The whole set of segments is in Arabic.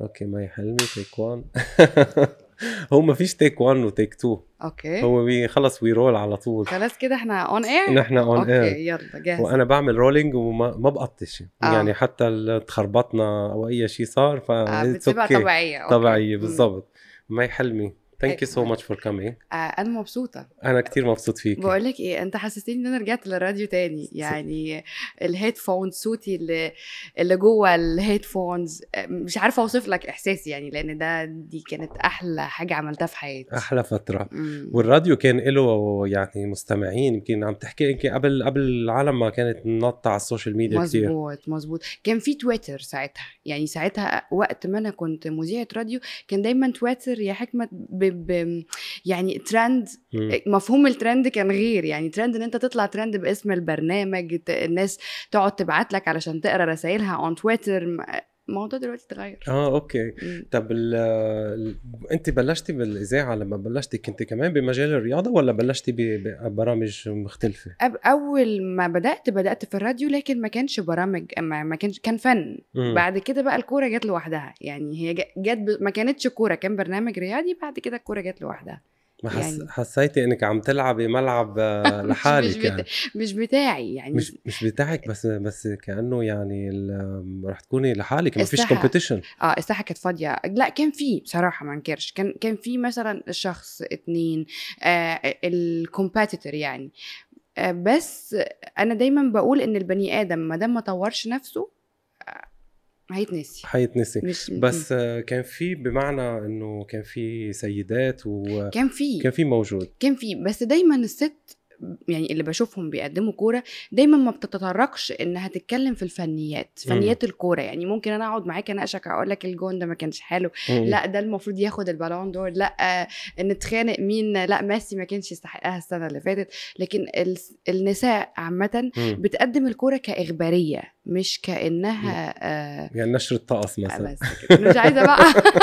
okay مي حلمي take 1 هو ما فيش take 1 و take 2 okay. هو خلص we roll على طول. خلاص كده إحنا on air نحن on okay air يلا جاهز. وأنا بعمل rolling وما ما بقطش. آه. يعني حتى تخربطنا أو أي شيء صار ف آه بتبقى okay. طبيعية. okay. طبيعية مم. بالضبط. مي حلمي thank you so. much for coming آه أنا مبسوطة. أنا كتير مبسوط فيك بقول لك إيه أنت حسستني إن أنا رجعت للراديو تاني. يعني ال headphone صوتي اللي اللي جوه ال headphones مش عارفة أوصف لك إحساسي يعني لأن ده دي كانت أحلى حاجة عملتها في حياتي. أحلى فترة. مم. والراديو كان له يعني مستمعين يمكن عم تحكي يمكن قبل قبل العالم ما كانت نطة على ال social media كثير مظبوط مظبوط. كان في تويتر ساعتها. يعني ساعتها وقت ما أنا كنت مذيعة راديو كان دايما تويتر يا حكمة ب... يعني ترند مفهوم الترند كان غير. يعني ترند إن أنت تطلع ترند باسم البرنامج الناس تقعد تبعت لك علشان تقرأ رسائلها on تويتر الموضوع دلوقتي اتغير آه okay. طب ال أنت بلشتي بالإذاعة لما بلشتي كنت كمان بمجال الرياضة ولا بلشتي ببرامج مختلفة؟ أب أول ما بدأت بدأت في الراديو لكن ما كانش برامج ما, ما كانش كان فن مم. بعد كده بقى الكورة جت لوحدها يعني هي جت ب... ما كانتش كورة كان برنامج رياضي بعد كده الكورة جت لوحدها ما حس... يعني- حسيتي إنك عم تلعبي ملعب آه، لحالك مش, يعني. بتا... مش بتاعي يعني مش مش بتاعك بس بس كأنه يعني ال- رح تكوني لحالك ما فيش competition آه الساحة كانت فاضية. لا كان في بصراحة ما انكرش كان كان في مثلا شخص اتنين آه ال competitor يعني. آه بس أنا دايما بقول إن البني آدم ما دام ما طورش نفسه هيتنسي. حيتنسي مش بس كان في بمعنى إنه كان في سيدات وكان كان في. في موجود. كان في. بس دايما الست يعني اللي بشوفهم بيقدموا كورة دايما ما بتتطرقش إنها تتكلم في الفنيات فنيات الكورة. يعني ممكن أنا أقعد معاك اناقشك أقول لك الجون ده ما كانش حلو. مم. لا ده المفروض ياخد البالون دور. لا نتخانق مين؟ لا ميسي ما كانش يستحقها السنة اللي فاتت. لكن ال- النساء عامة. بتقدم الكورة كإخبارية مش كإنها آه يعني نشر الطقس مثلا. بس كده. مش عايزة بقى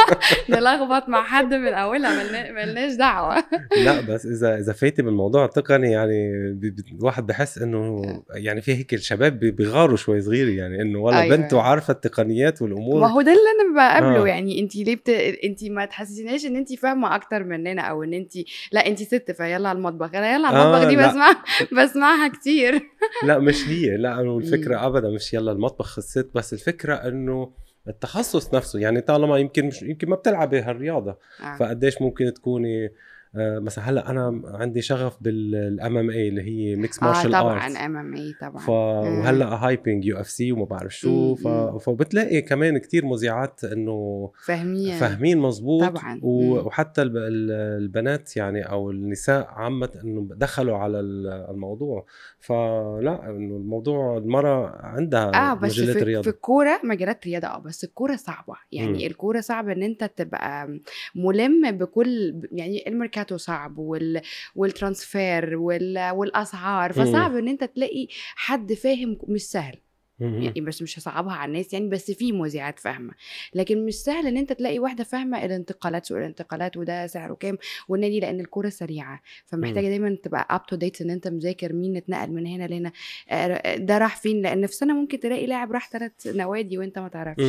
نلخبط مع حد من أولها ملنا- ملناش دعوة. لا بس اذا إذا فايتي بالموضوع التقني يعني الواحد بحس إنه يعني في هيك الشباب بي- بيغاروا شوي صغير يعني إنه والله أيوة. بنته عارفة التقنيات ما والامور هو ده اللي أنا بقابله آه. يعني انت ليه بت... انت ما تحسسيناش إن انت فاهمة أكتر مننا أو إن انت لا انت ست فيلا على المطبخ أنا يلا على آه، المطبخ دي لا. بسمع بسمعها كتير لا مش هي لا. الفكرة ابدا مش يلا المطبخ الست بس الفكرة إنه التخصص نفسه يعني طالما يمكن مش يمكن ما بتلعبي هالرياضة آه. فقديش ممكن تكوني آه، مثلا هلأ أنا عندي شغف بال MMA اللي هي mixed آه martial طبعا arts MMA طبعا. ف... وهلأ هايبنج UFC وما بعرف شو ف... فبتلاقي كمان كتير مذيعات إنه فاهمين. فاهمين مظبوط. طبعاً. و... وحتى الب... ال- البنات يعني أو النساء عامة إنه دخلوا على ال- الموضوع. فلا إنه الموضوع المراه عندها آه بس مجالات في, في رياضه الكورة مجالات رياضة آه بس الكورة صعبة. يعني. الكورة صعب إن أنت تبقى ملم بكل يعني الميركاتو صعب وال وال transfer وال والأسعار مم. فصعب إن أنت تلاقي حد فاهم مش سهل. يعني بس مش هصعبها على الناس يعني بس في مذيعات فاهمة. لكن مش سهل إن أنت تلاقي واحدة فاهمة الانتقالات سوق الانتقالات وده سعره كام والنادي لأن الكورة سريعة. فمحتاجة دايما تبقى up to date إن أنت مذاكر مين اتنقل من هنا لهنا آه، ده راح فين؟ لأن في سنة ممكن تلاقي لاعب راح ثلاث نوادي وأنت ما تعرفش.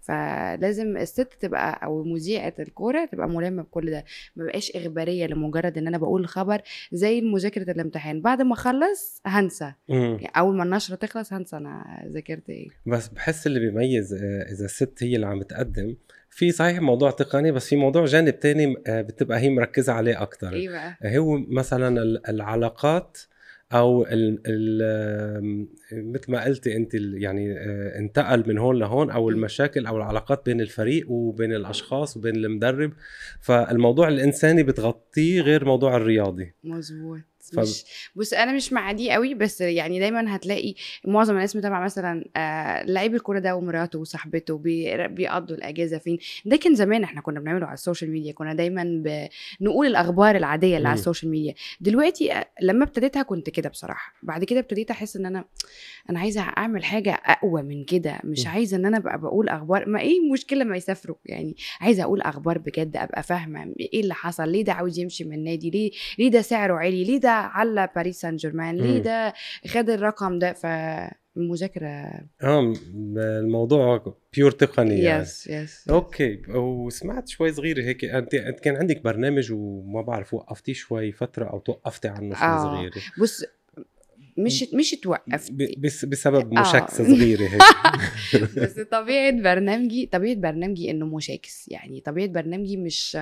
فلازم الست تبقى أو مذيعة الكورة تبقى ملمة بكل ده. ما بقاش اخباريه لمجرد إن أنا بقول الخبر زي مذاكره الامتحان. بعد ما أخلص هنسى. يعني أول ما النشرة تخلص هنسى أنا ذاكرت إيه؟ بس بحس اللي بيميز آه، إذا الست هي اللي عم تقدم في صحيح موضوع تقني بس في موضوع جانب تاني آه، بتبقى هي مركزة عليه أكثر إيه بقى؟ هو مثلا ال- العلاقات أو ال ال مثل ما قلتي أنت يعني آه، انتقل من هون لهون أو. المشاكل أو العلاقات بين الفريق وبين الأشخاص وبين المدرب. فالموضوع الإنساني بتغطيه غير موضوع الرياضي. مظبوط. ف- مش بص أنا مش مع دي قوي بس يعني دايما هتلاقي معظم الناس متابعة مثلا آه لعيب الكورة ده ومراته وصاحبته بي- بيقضوا الأجازة فين. ده كان زمان إحنا كنا بنعمله على السوشيال ميديا كنا دايما بنقول الأخبار العادية اللي على. السوشيال ميديا. دلوقتي آه، لما ابتديتها كنت كده بصراحة. بعد كده ابتديت أحس إن أنا أنا عايزة أعمل حاجة أقوى من كده. مش. عايزة إن أنا أبقى بقول أخبار ما إيه المشكلة ما يسافروا؟ يعني عايزة أقول أخبار بجد أبقى فاهمة إيه اللي حصل؟ ليه ده عاوز يمشي من النادي؟ ليه ليه ده سعره عالي؟ ليه ده على باريس سان جيرمان ليه. ده؟ خد الرقم ده. ف مذاكرة. آه الموضوع pure تقني يعني. yes yes okay. وسمعت شوي صغيرة هيك. أنت كان عندك برنامج وما بعرف وقفتيه شوي فترة أو توقفتي عنه شوي آه. صغيرة. بص مش مش توقفت. بس بسبب آه. مشاكسة صغيرة هيك. بس طبيعة برنامجي طبيعة برنامجي إنه مشاكس. يعني طبيعة برنامجي مش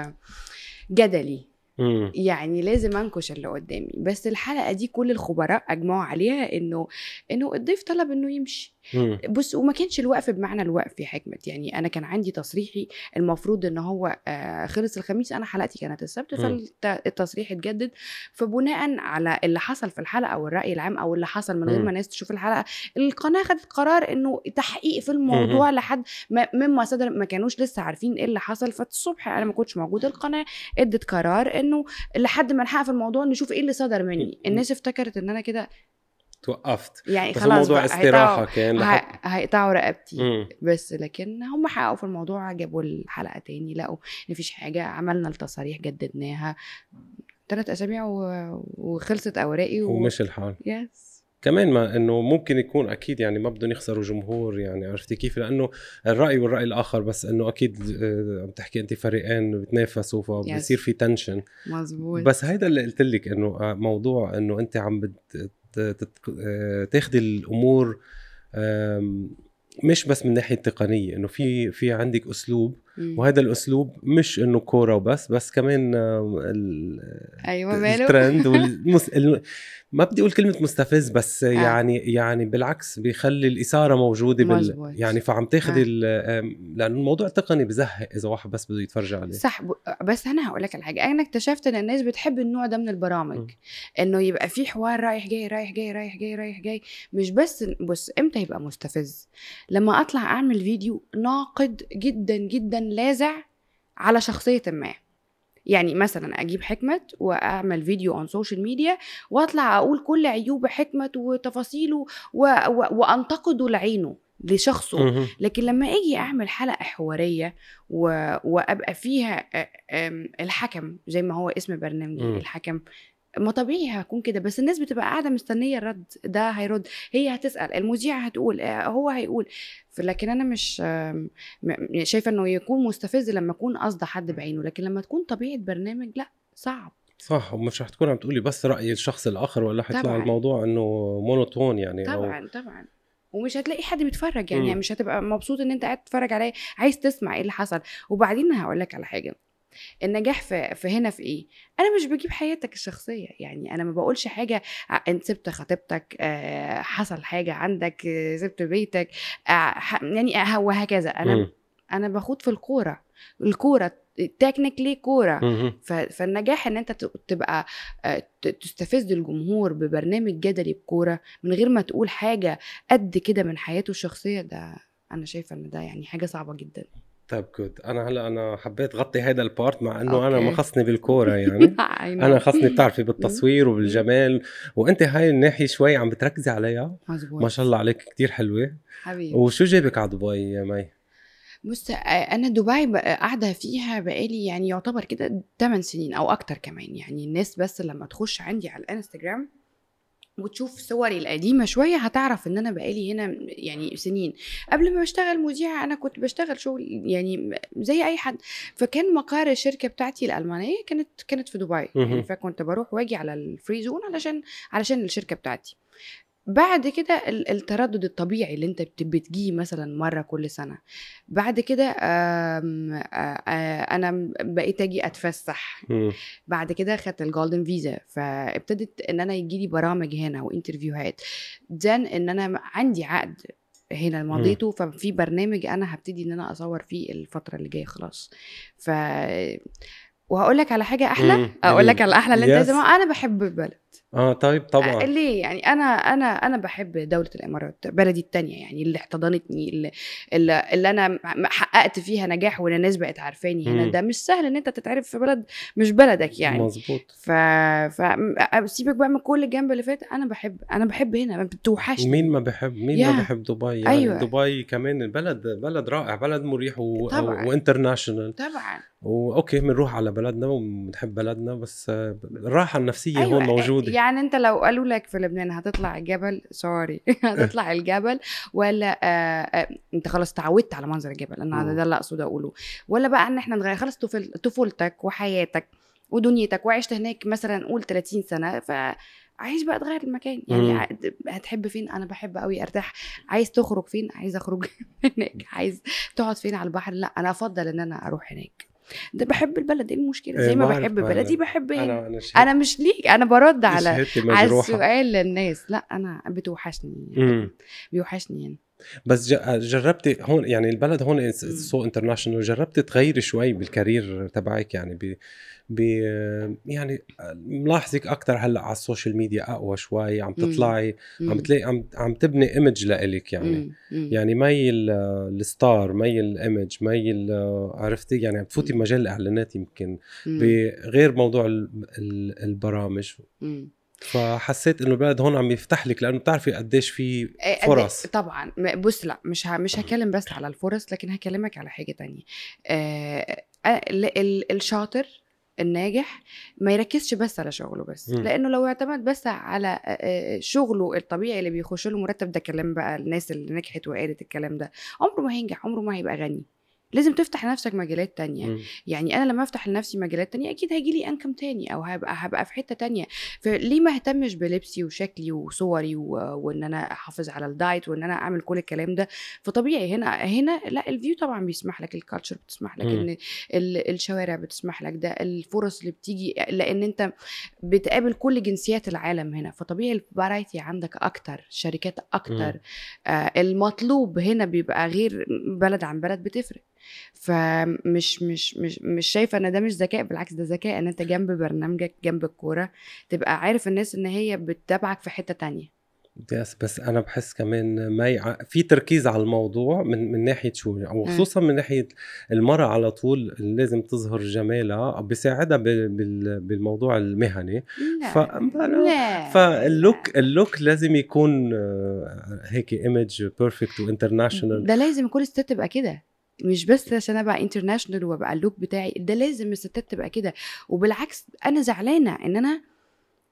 جدلي. مم. يعني لازم أنكش اللي قدامي بس الحلقة دي كل الخبراء أجمعوا عليها إنه إنه الضيف طلب إنه يمشي مم. بص وما كانش الوقف بمعنى الوقف يا حكمت يعني أنا كان عندي تصريحي المفروض إن هو آه، خلص الخميس أنا حلقتي كانت السبت. فالتصريح اتجدد فبناء على اللي حصل في الحلقة أو الرأي العام أو اللي حصل من غير. ما الناس تشوف الحلقة القناة خدت قرار إنه تحقيق في الموضوع لحد ما مما صدر ما كانوش لسه عارفين إيه اللي حصل فالصبح أنا ما كنتش موجودة القناة ادت قرار انه لحد ما نحقق في الموضوع نشوف إيه اللي صدر مني. الناس افتكرت ان أنا كده توقفت. يعني بس خلاص الموضوع استراحة كان لحد هيقطعوا رقبتي. مم. بس لكن هم حققوا في الموضوع جابوا الحلقة تاني لقوا إن مفيش حاجة عملنا التصاريح جددناها. ثلاث أسابيع و... وخلصت أوراقي و... ومشي الحال. يس كمان ما إنه ممكن يكون أكيد يعني ما بدهم يخسروا جمهور يعني عرفتي كيف لأنه الرأي والرأي الآخر بس إنه أكيد آه، عم تحكي انت فريقين بتنافسوا فبصير. في تنشن مزبوط بس هيدا اللي قلت لك إنه آه، موضوع إنه انت عم آه، تاخدي الأمور مش بس من ناحية تقنية إنه في في عندك أسلوب. وهذا الأسلوب مش إنه كورة وبس بس كمان ال- أيوه ماله الترند والمس... ما بدي أقول كلمة مستفز بس آه. يعني يعني بالعكس بيخلي الإثارة موجودة بال... يعني فعم تاخذي آه. لأنه الموضوع تقني بزهق إذا واحد بس بده يتفرج عليه صح ب... بس أنا هقول لك على حاجة أنا اكتشفت إن الناس بتحب النوع ده من البرامج مم. إنه يبقى في حوار رايح جاي رايح جاي رايح جاي رايح جاي مش بس بص إمتى يبقى مستفز لما أطلع أعمل فيديو ناقد جدا جدا لاذع على شخصية ما يعني مثلا أجيب حكمت وأعمل فيديو on social media وأطلع أقول كل عيوب حكمت وتفاصيله و... و... وأنتقده لعينه لشخصه. لكن لما أجي أعمل حلقة حوارية و... وأبقى فيها الحكم زي ما هو اسم برنامجي. الحكم ما طبيعي هكون كده بس الناس بتبقى قاعدة مستنية الرد ده هيرد هي هتسأل المذيع هتقول آه، هو هيقول. لكن أنا مش شايفة إنه يكون مستفز لما أكون قصد حد بعينه لكن لما تكون طبيعة برنامج لأ صعب. صح ومش رح تكون عم تقولي بس رأي الشخص الآخر ولا حيطلع. الموضوع إنه مونوتون يعني طبعا طبعا. ومش هتلاقي حد بيتفرج يعني. يعني مش هتبقى مبسوط إن أنت قاعد تتفرج عليه عايز تسمع إيه اللي حصل. وبعدين هقول لك على حاجة. النجاح في, في هنا في إيه؟ أنا مش بجيب حياتك الشخصية يعني أنا ما بقولش حاجة ع- أنت سبت خطيبتك آه، حصل حاجة عندك آه، سبت بيتك آه، يعني آه، وهكذا. أنا مم. أنا بخوض في الكورة. الكورة تكنيكلي كورة. فالنجاح إن أنت تبقى آه، تستفز الجمهور ببرنامج جدلي بكورة من غير ما تقول حاجة قد كده من حياته الشخصية ده أنا شايفة إن ده يعني حاجة صعبة جدا. طيب good أنا هلأ أنا حبيت غطي هذا البارت مع إنه أنا ما. خصني بالكورة يعني. أنا خصني بتعرفي بالتصوير وبالجمال. وأنت هاي الناحية شوي عم بتركزي عليها. مظبوط ما شاء الله عليك كتير حلوة. حبيبي. وشو جايبك على دبي يا مي؟ بص أنا دبي قاعدة فيها بقالي يعني يعتبر كده 8 سنين أو أكتر كمان يعني. الناس بس لما تخش عندي على الإنستجرام وتشوف صوري القديمة شوية هتعرف إن أنا بقالي هنا يعني سنين. قبل ما بشتغل مذيعة أنا كنت بشتغل شغل يعني زي أي حد. فكان مقر الشركة بتاعتي الألمانية كانت كانت في دبي. يعني فكنت بروح واجي على ال free zone علشان علشان الشركة بتاعتي. بعد كده ال- التردد الطبيعي اللي أنت بت- بتجيه مثلا مرة كل سنة. بعد كده آم، آه، أنا بقيت أجي أتفسح. بعد كده خدت ال golden visa فابتدت إن أنا يجي لي برامج هنا و interview هات done إن أنا عندي عقد هنا مضيته ففي برنامج أنا هبتدي إن أنا أصور فيه الفترة اللي جاية خلاص. ف وهقول لك على حاجة أحلى. أقول لك على أحلى اللي أنت Yes. لازم أنا بحب البلد. آه طيب طبعا. ليه؟ يعني أنا أنا أنا بحب دولة الإمارات بلدي التانية يعني اللي احتضنتني اللي, اللي, أنا حققت فيها نجاح وان الناس بقت عارفاني هنا. ده مش سهل إن أنت تتعرف في بلد مش بلدك يعني. مزبوط ف... ف سيبك بقى من كل الجنب اللي فات أنا بحب أنا بحب هنا بتوحشني. مين ما بحب مين يا. ما بحب دبي؟ يعني أيوة. دبي كمان البلد بلد رائع بلد مريح و... طبعاً. و international طبعا. و okay بنروح على بلدنا وبنحب بلدنا بس الراحه النفسيه أيوة، هون موجودة. يعني انت لو قالوا لك في لبنان هتطلع الجبل sorry هتطلع الجبل ولا آه آه انت خلاص تعودت على منظر الجبل أنا. ده اللي اقصد أقوله. ولا بقى إن إحنا نغير خلاص طفولتك وحياتك ودنيتك وعشت هناك مثلا قول 30 سنة ف عايز بقى تغير المكان. يعني مم. هتحب فين؟ أنا بحب قوي أرتاح. عايز تخرج فين؟ عايز أخرج هناك. عايز تقعد فين؟ على البحر؟ لا أنا أفضل إن أنا أروح هناك. ده بحب البلد إيه المشكلة؟ إيه، زي ما بحب أنا- بلدي بحب هنا أنا أنا مش ليك أنا برد على على السؤال للناس. لا أنا بتوحشني مم. بيوحشني هنا بس جربتي هون يعني البلد هون. so international جربتي تغيري شوي بال career تبعك يعني ب ب يعني ملاحظك أكثر هلأ على السوشيال ميديا أقوى شوي عم مم. تطلعي عم مم. بتلاقي عم عم تبني image لإلك يعني مم. يعني مي ال- ال star مي ال image مي عرفتي يعني عم تفوتي. بمجال الاعلانات يمكن. بغير موضوع ال- ال- البرامج مم. فحسيت إنه البلد هون عم يفتح لك لأنه بتعرفي قديش في إيه، قد- فرص. طبعا. م- بص لا مش ه... مش هكلم بس على الفرص لكن هكلمك على حاجة تانية. آه... ال... ال... الشاطر الناجح ما يركزش بس على شغله بس. مم. لأنه لو اعتمد بس على آه، آه، شغله الطبيعي اللي بيخش له مرتب ده كلام بقى الناس اللي نجحت وقالت الكلام ده عمره ما هينجح عمره ما هيبقى غني. لازم تفتح لنفسك مجالات تانية. مم. يعني أنا لما أفتح لنفسي مجالات تانية أكيد هيجي لي income تاني أو هبقى هبقى في حتة تانية. فليه ما اهتمش بلبسي وشكلي وصوري و... وإن أنا أحافظ على الدايت وإن أنا أعمل كل الكلام ده؟ فطبيعي هنا هنا لا ال view طبعا بيسمح لك ال culture بتسمح لك مم. إن ال... الشوارع بتسمح لك ده الفرص اللي بتيجي لأن أنت بتقابل كل جنسيات العالم هنا. فطبيعي ال variety عندك أكتر شركات أكتر آه المطلوب هنا بيبقى غير بلد عن بلد بتفرق. فمش مش مش مش شايفة إن ده مش ذكاء بالعكس ده ذكاء إن أنت جنب برنامجك جنب الكورة تبقى عارف الناس إن هي بتتابعك في حتة تانية. yes بس أنا بحس كمان ما يع... في تركيز على الموضوع من من ناحية شو؟ أو خصوصا من ناحية المرأة على طول لازم تظهر جمالها بيساعدها بال... بال... بالموضوع المهني. لا ف... لا فال look ال look لازم يكون آه، هيك image perfect و international ده لازم كل الستات تبقى كده. مش بس عشان أبقى international وأبقى ال look بتاعي ده لازم الستات تبقى كده. وبالعكس أنا زعلانة إن أنا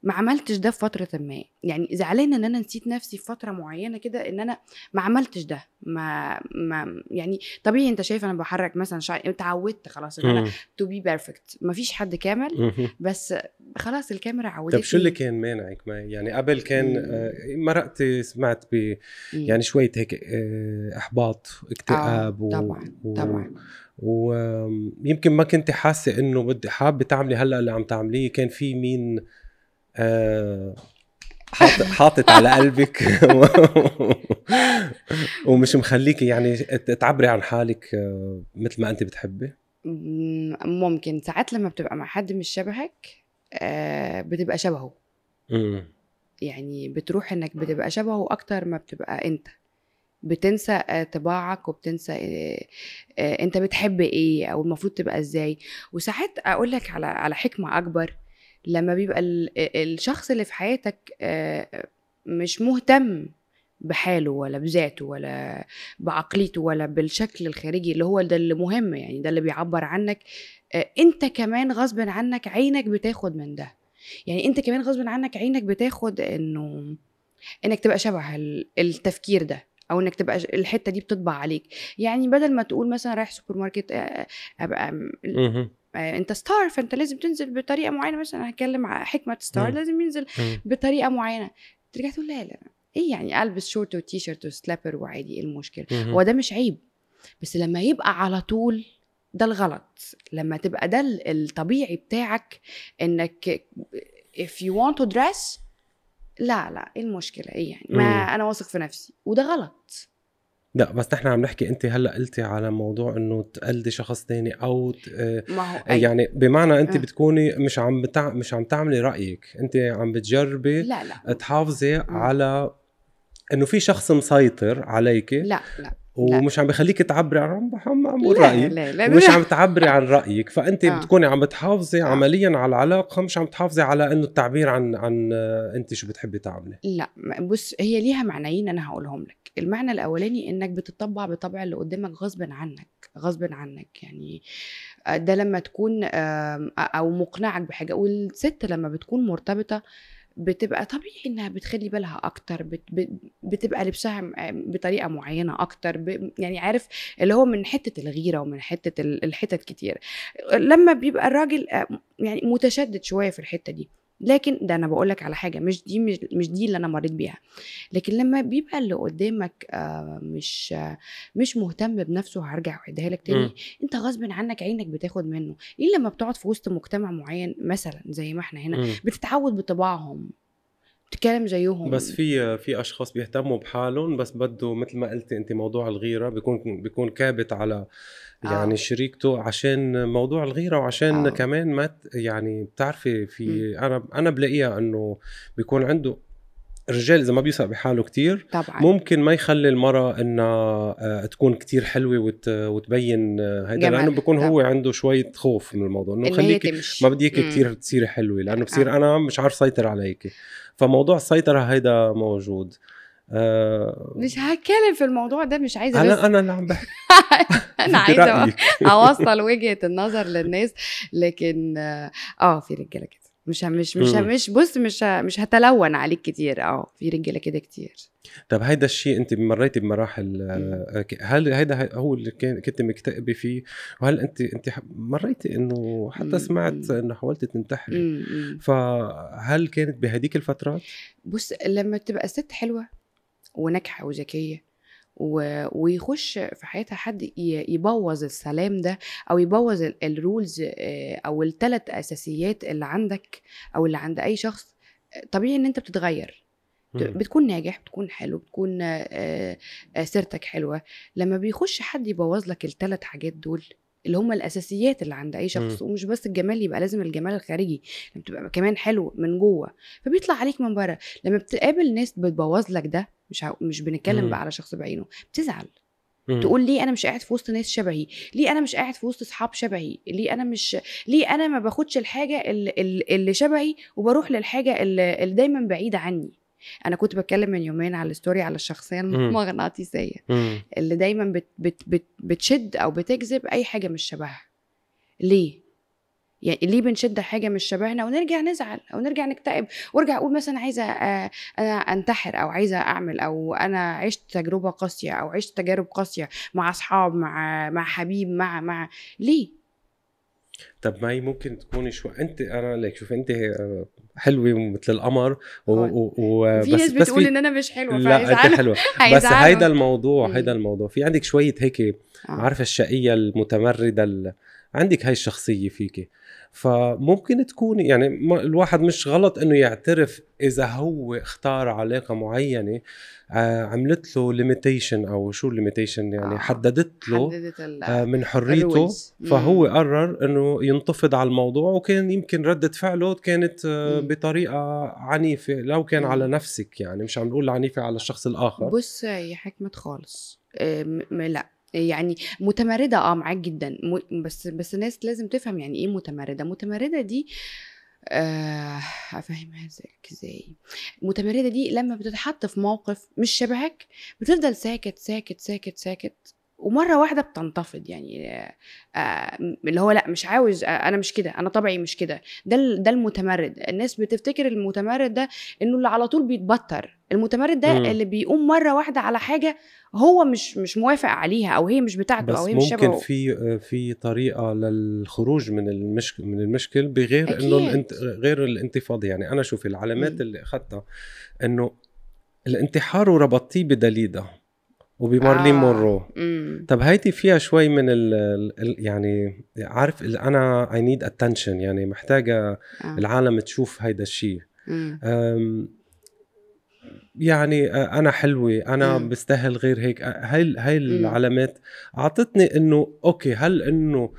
ما عملتش ده في فترة ما. يعني زعلانه إن أنا نسيت نفسي في فترة معينة كده إن أنا ما عملتش ده. ما ما يعني طبيعي أنت شايف أنا بحرك مثلا شعري اتعودت خلاص إن أنا to be perfect ما فيش حد كامل بس خلاص الكاميرا عودتني. طيب شو اللي كان مانعك ما يعني قبل كان. آه، مرقتي سمعت ب. يعني شوية هيك آه، إحباط اكتئاب آه، طبعا و... طبعا. ويمكن ما كنت حاسة إنه بدي حابة تعملي هلأ اللي عم تعمليه. كان في مين حاطط حاطط على قلبك. ومش مخليكي يعني تعبري عن حالك آه، مثل ما أنت بتحبي؟ مم، ممكن. ساعات لما بتبقى مع حد مش شبهك آه بتبقى شبهه. يعني بتروح إنك بتبقى شبهه أكتر ما بتبقى أنت. بتنسى آه، طباعك وبتنسى آه، آه، أنت بتحب إيه أو المفروض تبقى إزاي. وساعات أقول لك على على حكمة أكبر. لما بيبقى ال- الشخص اللي في حياتك مش مهتم بحاله ولا بذاته ولا بعقليته ولا بالشكل الخارجي اللي هو ده اللي مهم يعني ده اللي بيعبر عنك انت كمان غصب عنك عينك بتاخد من ده. يعني انت كمان غصب عنك عينك بتاخد انه انك تبقى شبه ال- التفكير ده أو انك تبقى الحتة دي بتطبع عليك. يعني بدل ما تقول مثلا رايح سوبر ماركت أبقى انت star فانت لازم تنزل بطريقة معينة. مثلا هتكلم على حكمت star. لازم ينزل. بطريقة معينة. ترجع تقول لا لا إيه يعني ألبس شورت و T-shirt و slipper وعادي؟ إيه المشكلة. هو ده مش عيب. بس لما يبقى على طول ده الغلط. لما تبقى ده ال- الطبيعي بتاعك إنك if you want to dress لا لا. إيه المشكلة؟ إيه يعني؟ ما. أنا واثق في نفسي. وده غلط. لا بس نحن عم نحكي انت هلأ قلتي على موضوع إنه تقلدي شخص تاني أو ت- آه، ما هو يعني بمعنى انت آه. بتكوني مش عم بتع... مش عم تعملي رأيك انت عم بتجربي لا لا. تحافظي على إنه في شخص مسيطر عليك لا لا. ومش عم بخليك تعبري عن عم بقول لا رأيي. لا لا ومش عم تعبري عن رأيك فأنت آه. بتكوني عم بتحافظي آه. عمليا على العلاقة مش عم تحافظي على إنه التعبير عن عن أنت شو بتحبي تعملي. لا بص هي ليها معنيين أنا هقولهم لك. المعنى الأولاني إنك بتطبع بطبع اللي قدامك غصب عنك غصب عنك. يعني آه، ده لما تكون أو مقنعك بحاجة. والست لما بتكون مرتبطة بتبقى طبيعي إنها بتخلي بالها أكتر بت بت- بتبقى لبسها م- بطريقة معينة أكتر يعني عارف اللي هو من حتة الغيرة ومن حتة ال- الحتت كتير. لما بيبقى الراجل آه، يعني متشدد شوية في الحتة دي لكن ده أنا بقول لك على حاجة مش دي مش, دي اللي أنا مريت بيها لكن لما بيبقى اللي قدامك آه، مش مش مهتم بنفسه هرجع واعيدها لك تاني مم. أنت غصب عنك عينك بتاخد منه الا لما بتقعد في وسط مجتمع معين مثلا زي ما إحنا هنا مم. بتتعود بطباعهم بتتكلم زيهم بس في في أشخاص بيهتموا بحالهم بس بده مثل ما قلتي انت موضوع الغيرة بيكون بيكون كابت على يعني آه. شريكته عشان موضوع الغيرة وعشان آه. كمان ما يعني بتعرفي في أنا أنا بلاقيها إنه بيكون عنده الرجال إذا ما بيوثق بحاله كتير طبعا ممكن ما يخلي المرأة إنها آه، تكون كتير حلوة وت... وتبين آه، هيدا جمال. لأنه بيكون هو طبعا. عنده شوية خوف من الموضوع إنه ان هي خليك تمشي ما بدي اياك. كثير تصيري حلوة لأنه بصير آه. أنا مش عارف سيطر عليك فموضوع السيطرة هيدا موجود آه مش هتكلم في الموضوع ده مش عايزة أنا أنا اللي عم بحكي أنا عايزة. أوصل وجهة النظر للناس لكن آه آه، في رجالة كده مش مش مش. مش بص مش مش هتلون عليك كتير آه في رجالة كده كتير طب هيدا الشيء أنت مريتي بمراحل آه، هل هيدا هي- هو اللي كنت مكتئبة فيه وهل انت أنت مريتي إنه حتى. سمعت. إنه حاولتي تنتحري. فهل كانت بهديك الفترات؟ بص لما تبقى ست حلوة وناجحة وذكية و... ويخش في حياتها حد. يبوظ السلام ده أو يبوظ ال- الرولز آه، أو الثلاث أساسيات اللي عندك أو اللي عند أي شخص آه، طبيعي إن أنت بتتغير. بتكون ناجح بتكون حلو بتكون آه، سيرتك حلوة لما بيخش حد يبوظ لك الثلاث حاجات دول اللي هم الأساسيات اللي عند أي شخص ومش بس الجمال يبقى لازم الجمال الخارجي لما تبقى كمان حلو من جوه فبيطلع عليك من بره لما بتقابل ناس بتبوظ لك ده مش ع- مش بنتكلم مم. بقى على شخص بعينه بتزعل. مم. تقول ليه أنا مش قاعد في وسط ناس شبهي؟ ليه أنا مش قاعد في وسط أصحاب شبهي؟ ليه أنا مش ليه أنا ما باخدش الحاجة اللي, اللي شبهي وبروح للحاجة اللي, اللي دايما بعيدة عني؟ أنا كنت بتكلم من يومين على الستوري على الشخصية. المغناطيسيه. اللي دايما بت بت بت بتشد أو بتجذب أي حاجة مش شبهها. ليه؟ يعني ليه بنشد حاجة مش شبهنا ونرجع نزعل أو نرجع نكتئب؟ وأرجع أقول مثلا عايزة آه، أنا أنتحر أو عايزة أعمل أو أنا عشت تجربة قاسية أو عشت تجارب قاسية مع أصحاب مع مع حبيب مع مع. ليه؟ طب ما هي ممكن تكوني شو أنت أنا ليك شوف أنت آه، حلوة مثل القمر و... و... و... في ناس بس بتقول في... ان أنا مش حلوة لا أنت حلوة بس. هيدا الموضوع. هيدا الموضوع في عندك شوية هيك آه. عارفة الشقية المتمردة ال... عندك هاي الشخصية فيكي فممكن تكوني يعني ما- الواحد مش غلط إنه يعترف إذا هو اختار علاقة معينة آه عملت له limitation أو شو ال limitation يعني آه. حددت له حددت آه من حريته. فهو قرر إنه ينتفض على الموضوع وكان يمكن ردة فعله كانت آه، مم. بطريقة عنيفة لو كان مم. على نفسك يعني مش عم نقول عنيفة على الشخص الآخر بص يا حكمة خالص آه، لا يعني متمردة آه معاك جدا. بس بس الناس لازم تفهم يعني إيه متمردة. متمردة دي آه، افهمها إزاي إزاي. متمردة دي لما بتتحط في موقف مش شبهك بتفضل ساكت ساكت ساكت ساكت ومرة واحدة بتنتفض يعني آه، آه، اللي هو لأ مش عاوز آه، أنا مش كده أنا طبعي مش كده. ده ده المتمرد. الناس بتفتكر المتمرد ده إنه اللي على طول بيتبطر المتمرد ده مم. اللي بيقوم مرة واحدة على حاجة هو مش مش موافق عليها أو هي مش بتاعته بس أو هي مش ممكن في في طريقة للخروج من المشكل من المشكل بغير أكيد. انه الانت... غير الانتفاضة يعني أنا شوفي العلامات مم. اللي أخذتها إنه الانتحار وربطتيه بداليدا وبمارلين آه. مونرو مم. طب هيدي فيها شوي من ال ال- يعني عارف أنا I need attention يعني محتاجة آه. العالم تشوف هيدا الشيء يعني أ- أنا حلوة أنا مم. بستاهل غير هيك. أ- هاي هاي مم. العلامات أعطتني إنه أوكي هل إنه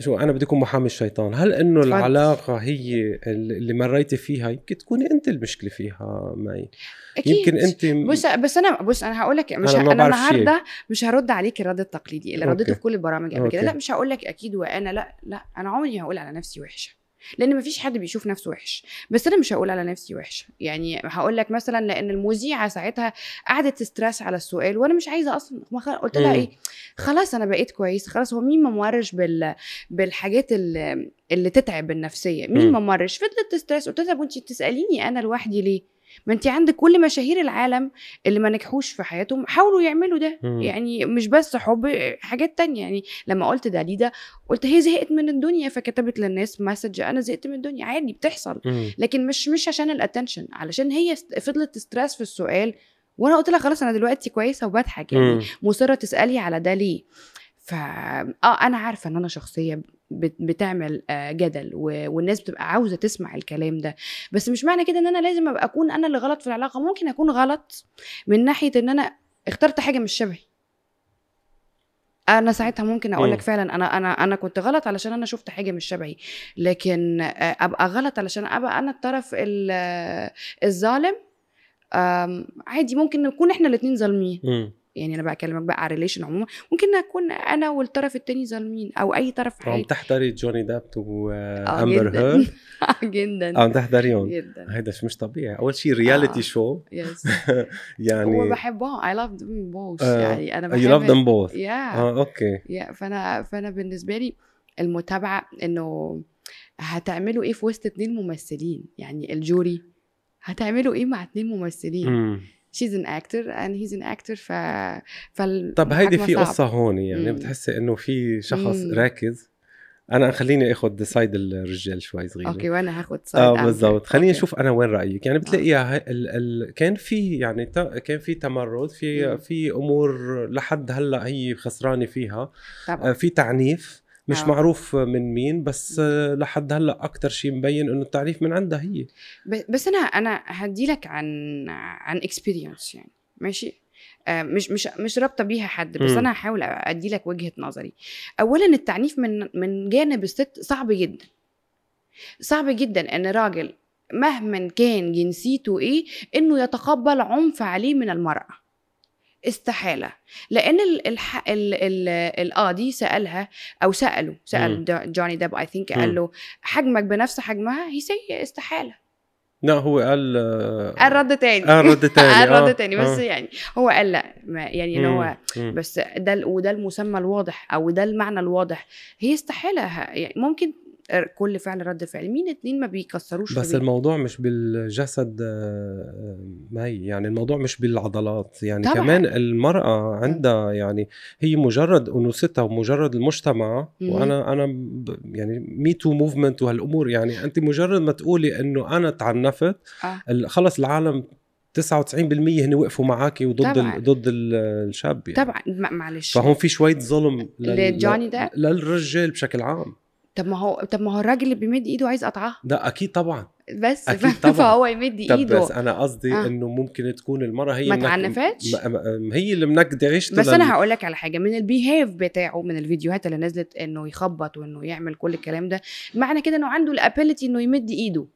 شو أنا بدي أكون محامي الشيطان هل إنه العلاقة هي اللي مريتي فيها؟ يمكن تكوني أنت المشكلة فيها معي أكيد. يمكن أنت بص بس أنا بص أنا هقول لك مش أنا, أنا النهارده مش هرد عليك الرد التقليدي اللي رديته في كل البرامج قبل كده. لا مش هقول لك أكيد وأنا لا لا أنا عمري هقول على نفسي وحشة. لأن مفيش حد بيشوف نفسه وحش. بس أنا مش هقول على نفسي وحشه يعني هقول لك مثلا لأن المذيعة ساعتها قعدت تسترس على السؤال وأنا مش عايزة أصلا. قلت لها إيه؟ خلاص أنا بقيت كويس خلاص هو مين ما مورش بال بالحاجات اللي, اللي تتعب النفسية؟ مين ما مرش فضلت تسترس. قلت لها وانت بتسأليني أنا لوحدي ليه؟ ما انت عندك كل مشاهير العالم اللي ما نجحوش في حياتهم حاولوا يعملوا ده. مم. يعني مش بس حب حاجات تانية. يعني لما قلت داليدا قلت هي زهقت من الدنيا فكتبت للناس message أنا زهقت من الدنيا. عادي بتحصل. مم. لكن مش مش عشان ال attention علشان هي فضلت ت stress في السؤال. وأنا قلت لها خلاص أنا دلوقتي كويسة وبضحك. يعني مصرة تسألي على ده ليه؟ ف آه أنا عارفة إن أنا شخصية بتعمل آه، جدل والناس بتبقى عاوزة تسمع الكلام ده. بس مش معنى كده إن أنا لازم أبقى أكون أنا اللي غلط في العلاقة. ممكن أكون غلط من ناحية إن أنا اخترت حاجة مش شبهي. أنا ساعتها ممكن أقول لك فعلا أنا أنا أنا كنت غلط علشان أنا شفت حاجة مش شبهي. لكن آه، أبقى غلط علشان أبقى أنا الطرف الظالم عادي ممكن نكون إحنا الاثنين ظالمين. يعني أنا بكلمك بقى على relation عموما. ممكن أكون أنا والطرف التاني ظالمين أو أي طرف في عم تحضري جوني ديب وامبر هيرد جدا. عم تحضريهم جدا. هيدا مش طبيعي. أول شيء reality show yes يعني هو بحبهم اي لاف ذم بوث يعني أنا بحب يو لاف ذم بوث يا آه أوكي. يا فأنا فأنا بالنسبة لي المتابعة إنه هتعملوا إيه في وسط اتنين ممثلين؟ يعني الجوري هتعملوا إيه مع اتنين ممثلين؟ شيز ان أكتر اند هيز ان أكتر ف فال طب هيدي في قصة هون يعني مم. بتحسي إنه في شخص مم. راكز؟ أنا خليني اخذ سايد الرجال شوي صغير أوكي وأنا هاخذ سايد آه بالضبط. خليني أشوف أنا وين رأيك. يعني بتلاقيها ال... ال... كان في يعني ت... كان في تمرد في مم. في أمور لحد هلأ هي خسرانة فيها. طبعا. آه في تعنيف. مش أوه. معروف من مين بس لحد هلأ أكثر شيء مبين إنه التعريف من عندها هي. بس أنا أنا هدي لك عن عن اكسبيرينس يعني ماشي؟ آه مش مش مش رابطة بيها حد بس م. أنا هحاول أدي لك وجهة نظري. اولا التعنيف من من جانب الست صعب جدا. صعب جدا إن راجل مهما كان جنسيته إيه إنه يتقبل عنف عليه من المرأة. استحالة. لأن الح... ال... ال... القاضي سألها أو سأله سأل جوني ديب I think قال له حجمك بنفس حجمها؟ هي سي استحالة. لا هو قال قال رد تاني. قال رد تاني قال رد آه، تاني بس آه. يعني هو قال لا يعني إن هو بس ده وده المسمى الواضح أو ده المعنى الواضح. هي استحالة يعني ممكن كل فعل رد فعل مين اتنين ما بيكسروش بس الموضوع مش بالجسد آه، ماي يعني الموضوع مش بالعضلات يعني طبعا. كمان المرأة عندها يعني هي مجرد أنوثتها ومجرد المجتمع مم. وأنا أنا يعني Me Too movement وهالأمور يعني أنت مجرد ما تقولي إنه أنا تعنفت آه. خلص العالم 99% هن وقفوا معاكي وضد طبعًا. ضد الشاب يعني. طبعا معلش فهون في شوية ظلم لجوني ده للرجال بشكل عام طب ما هو طب ما هو الراجل اللي بيمد ايده عايز قطعها ده أكيد طبعا بس أكيد طبعا. فهو يمد طب ايده بس أنا قصدي آه. إنه ممكن تكون المرأة هي ما تعنفتش هي اللي منكده عيشته بس. أنا هقول لك على حاجة من ال behave بتاعه من الفيديوهات اللي نزلت إنه يخبط وإنه يعمل كل الكلام ده معنى كده إنه عنده ال ability إنه يمد ايده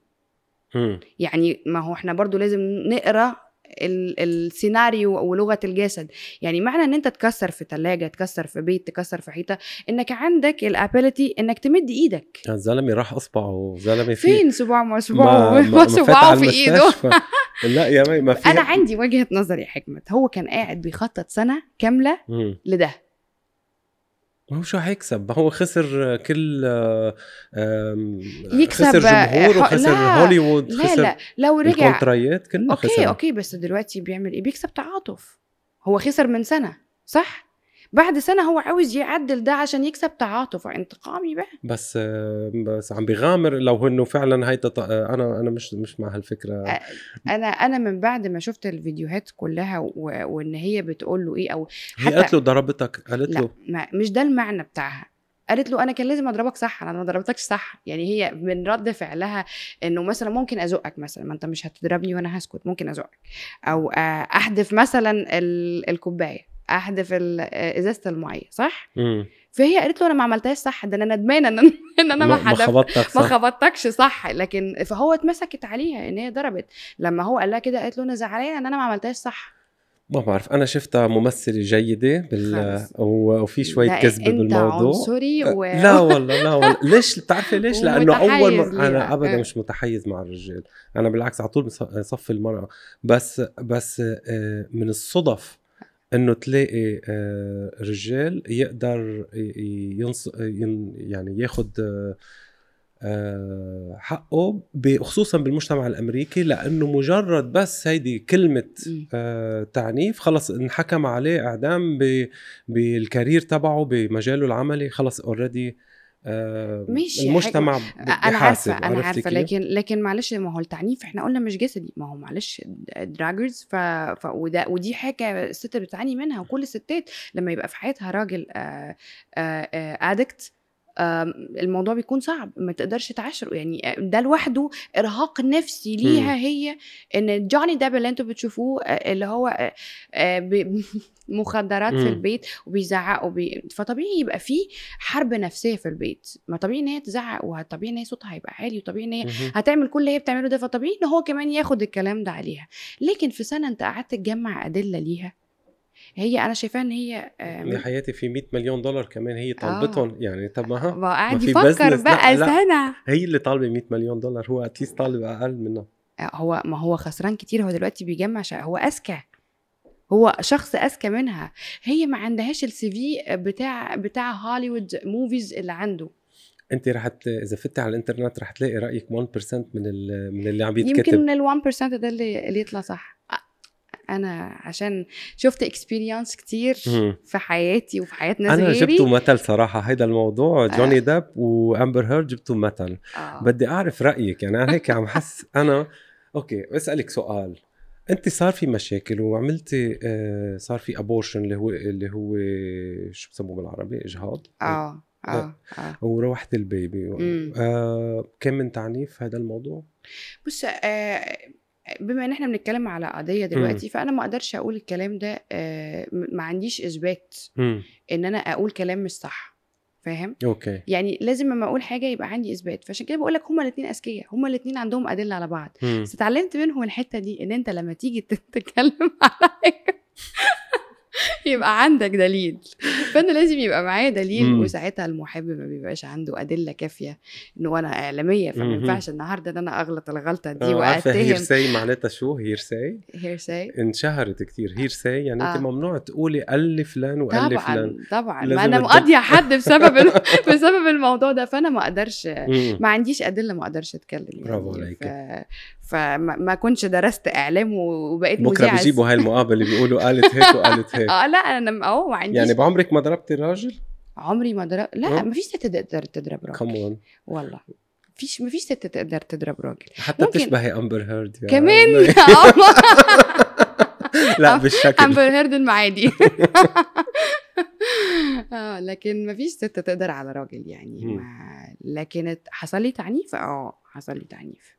م. يعني ما هو إحنا برضو لازم نقرأ السيناريو ولغة الجسد. يعني معنى إن أنت تكسر في ثلاجه تكسر في بيت تكسر في حيطة إنك عندك ال ability إنك تمد إيدك. الزلمة راح أصبعه زلمه فين صباعه؟ ما صباعه ما صباعه في إيده. لا يا ما في أنا عندي وجهة نظر يا حكمت. هو كان قاعد بيخطط سنة كاملة لده. ما هو شو حيكسب؟ ما هو خسر كل يكسب خسر جمهور وخسر لا هوليوود لا خسر لا. لو رجع ال contract ايات كله okay خسر. okay بس دلوقتي بيعمل إيه؟ بيكسب تعاطف. هو خسر من سنة صح؟ بعد سنة هو عاوز يعدل ده عشان يكسب تعاطف انتقامي بقى. بس بس عم بيغامر لو إنه فعلا هي تط... أنا أنا مش مش مع هالفكرة. أنا أنا من بعد ما شفت الفيديوهات كلها و... وإن هي بتقول له إيه أو حتى هي قالت له ضربتك؟ قالت له؟ ما مش ده المعنى بتاعها. قالت له أنا كان لازم أضربك صح أنا ما ضربتكش صح. يعني هي من رد فعلها إنه مثلا ممكن أزقك مثلا ما أنت مش هتضربني وأنا هسكت ممكن أزقك. أو احذف مثلا الكوباية. احذف إزازة الميه صح؟ مم. فهي قالت له أنا ما عملتهاش صح ده أنا ندمانة إن إن أنا ما ما حدف خبطتك ما خبطتكش صح لكن فهو اتمسكت عليها إن هي ضربت لما هو قال لها كده قالت له أنا زعلانة إن أنا ما عملتهاش صح ما بعرف أنا شفتها ممثلة جيدة بال وفي شوية كذب أنت بالموضوع عنصري و... لا والله لا والله ليش بتعرفي ليش؟ لأنه أول مرة أنا. ابدا آه. مش متحيز مع الرجال، أنا بالعكس على طول بص- صف المرأة بس بس آه، من الصدف إنه تلاقي آه، رجال يقدر ينص ين- يعني ياخذ حقه ب- خصوصا بالمجتمع الأمريكي لأنه مجرد بس هيدي كلمة. آه، تعنيف خلص انحكم عليه إعدام بالكارير تبعه بمجاله العملي خلص اوريدي ماشي، المجتمع أنا عارفة أنا عارفة؟ لكن لكن معلش ما هو التعنيف إحنا قلنا مش جسدي ما هو معلش drugs ف... ف... وده ودي حاجة الست بتعاني منها وكل الستات لما يبقى في حياتها راجل addict الموضوع بيكون صعب ما تقدرش تعاشره. يعني آه، ده لوحده إرهاق نفسي ليها هي إن جوني ديب اللي أنتوا بتشوفوه آه، اللي هو آه، مخدرات في مم. البيت وبيزعق وبي... فطبيعي يبقى فيه حرب نفسية في البيت. ما طبيعي إن هي تزعق وطبيعي إن هي صوتها هيبقى عالي وطبيعي إن هي. هتعمل كل اللي هي بتعمله ده فطبيعي إن هو كمان ياخد الكلام ده عليها. لكن في سنة أنت قعدت تجمع أدلة ليها؟ هي أنا شايفاها إن هي آه، يا حياتي في 100 مليون دولار كمان هي طالبتهم يعني طب ما ها قاعد يفكر. لا، بقى لا. سنه هي اللي طالبة 100 مليون دولار هو اتليست طالب أقل منها هو ما هو خسران كتير هو دلوقتي بيجمع شا... هو أذكى هو شخص أذكى منها هي ما عندهاش ال CV بتاع بتاع هوليوود movies اللي عنده أنت رح. إذا فتي على الإنترنت رح تلاقي رأيك 1% من. من اللي عم يمكن يتكتب من ال 1% ده اللي, اللي يطلع صح أنا عشان شفت experience كتير. في حياتي وفي حياة ناس أنا جبته مثل صراحة هيدا الموضوع جوني ديب وامبر هيرد جبته مثل. آه. بدي أعرف رأيك يعني أنا هيك عم حس أنا okay بسألك سؤال. أنت صار في مشاكل وعملتي آه صار في abortion اللي هو اللي هو شو بسموه بالعربي؟ إجهاض؟ آه آه آه. وروحت ال baby. آه كم من تعنيف هذا الموضوع؟ بص آه بما إن إحنا بنتكلم على قضية دلوقتي فأنا ما أقدرش أقول الكلام ده آه م- ما عنديش إثبات امم إن أنا أقول كلام مش صح فاهم؟ okay. يعني لازم لما أقول حاجة يبقى عندي إثبات فعشان كده بقول لك هما الاثنين أذكياء هما الاثنين عندهم أدلة على بعض. بس اتعلمت منهم الحتة دي إن أنت لما تيجي تتكلم على حاجة يبقى عندك دليل فأنا لازم يبقى معايا دليل مم. وساعتها المحب ما بيبقاش عنده أدلة كافية إنه أنا إعلامية فما. ينفعش النهارده إن أنا أغلط الغلطة دي آه عارفة وأتهم هيرساي معناتها شو hearsay hearsay انشهرت كتير hearsay يعني آه. انت ممنوع تقولي قال فلان وقال لي فلان طبعا طبعا ما أنا مقاضيه حد بسبب بسبب الموضوع ده فأنا ما أقدرش. ما عنديش أدلة ما أقدرش أتكلم يعني برافو عليك. ف... فما ما كنتش درست إعلام وبقيت بكرة بيجيبوا هاي المقابله بيقولوا قالت هيك وقالت هيك. آه لا أنا آه ما عنديش. يعني بعمرك ما ضربتي راجل؟ عمري ما ضرب لا آه. ما فيش ست تقدر تضرب راجل. come on والله. فيش ما فيش ست تقدر تضرب راجل. حتى ممكن. بتشبهي امبر هيرد يعني كمان؟ لا بالشكل. امبر هيرد المعادي. آه لكن ما فيش ست تقدر على راجل يعني. ما لكن حصل لي تعنيف؟ آه حصل لي تعنيف.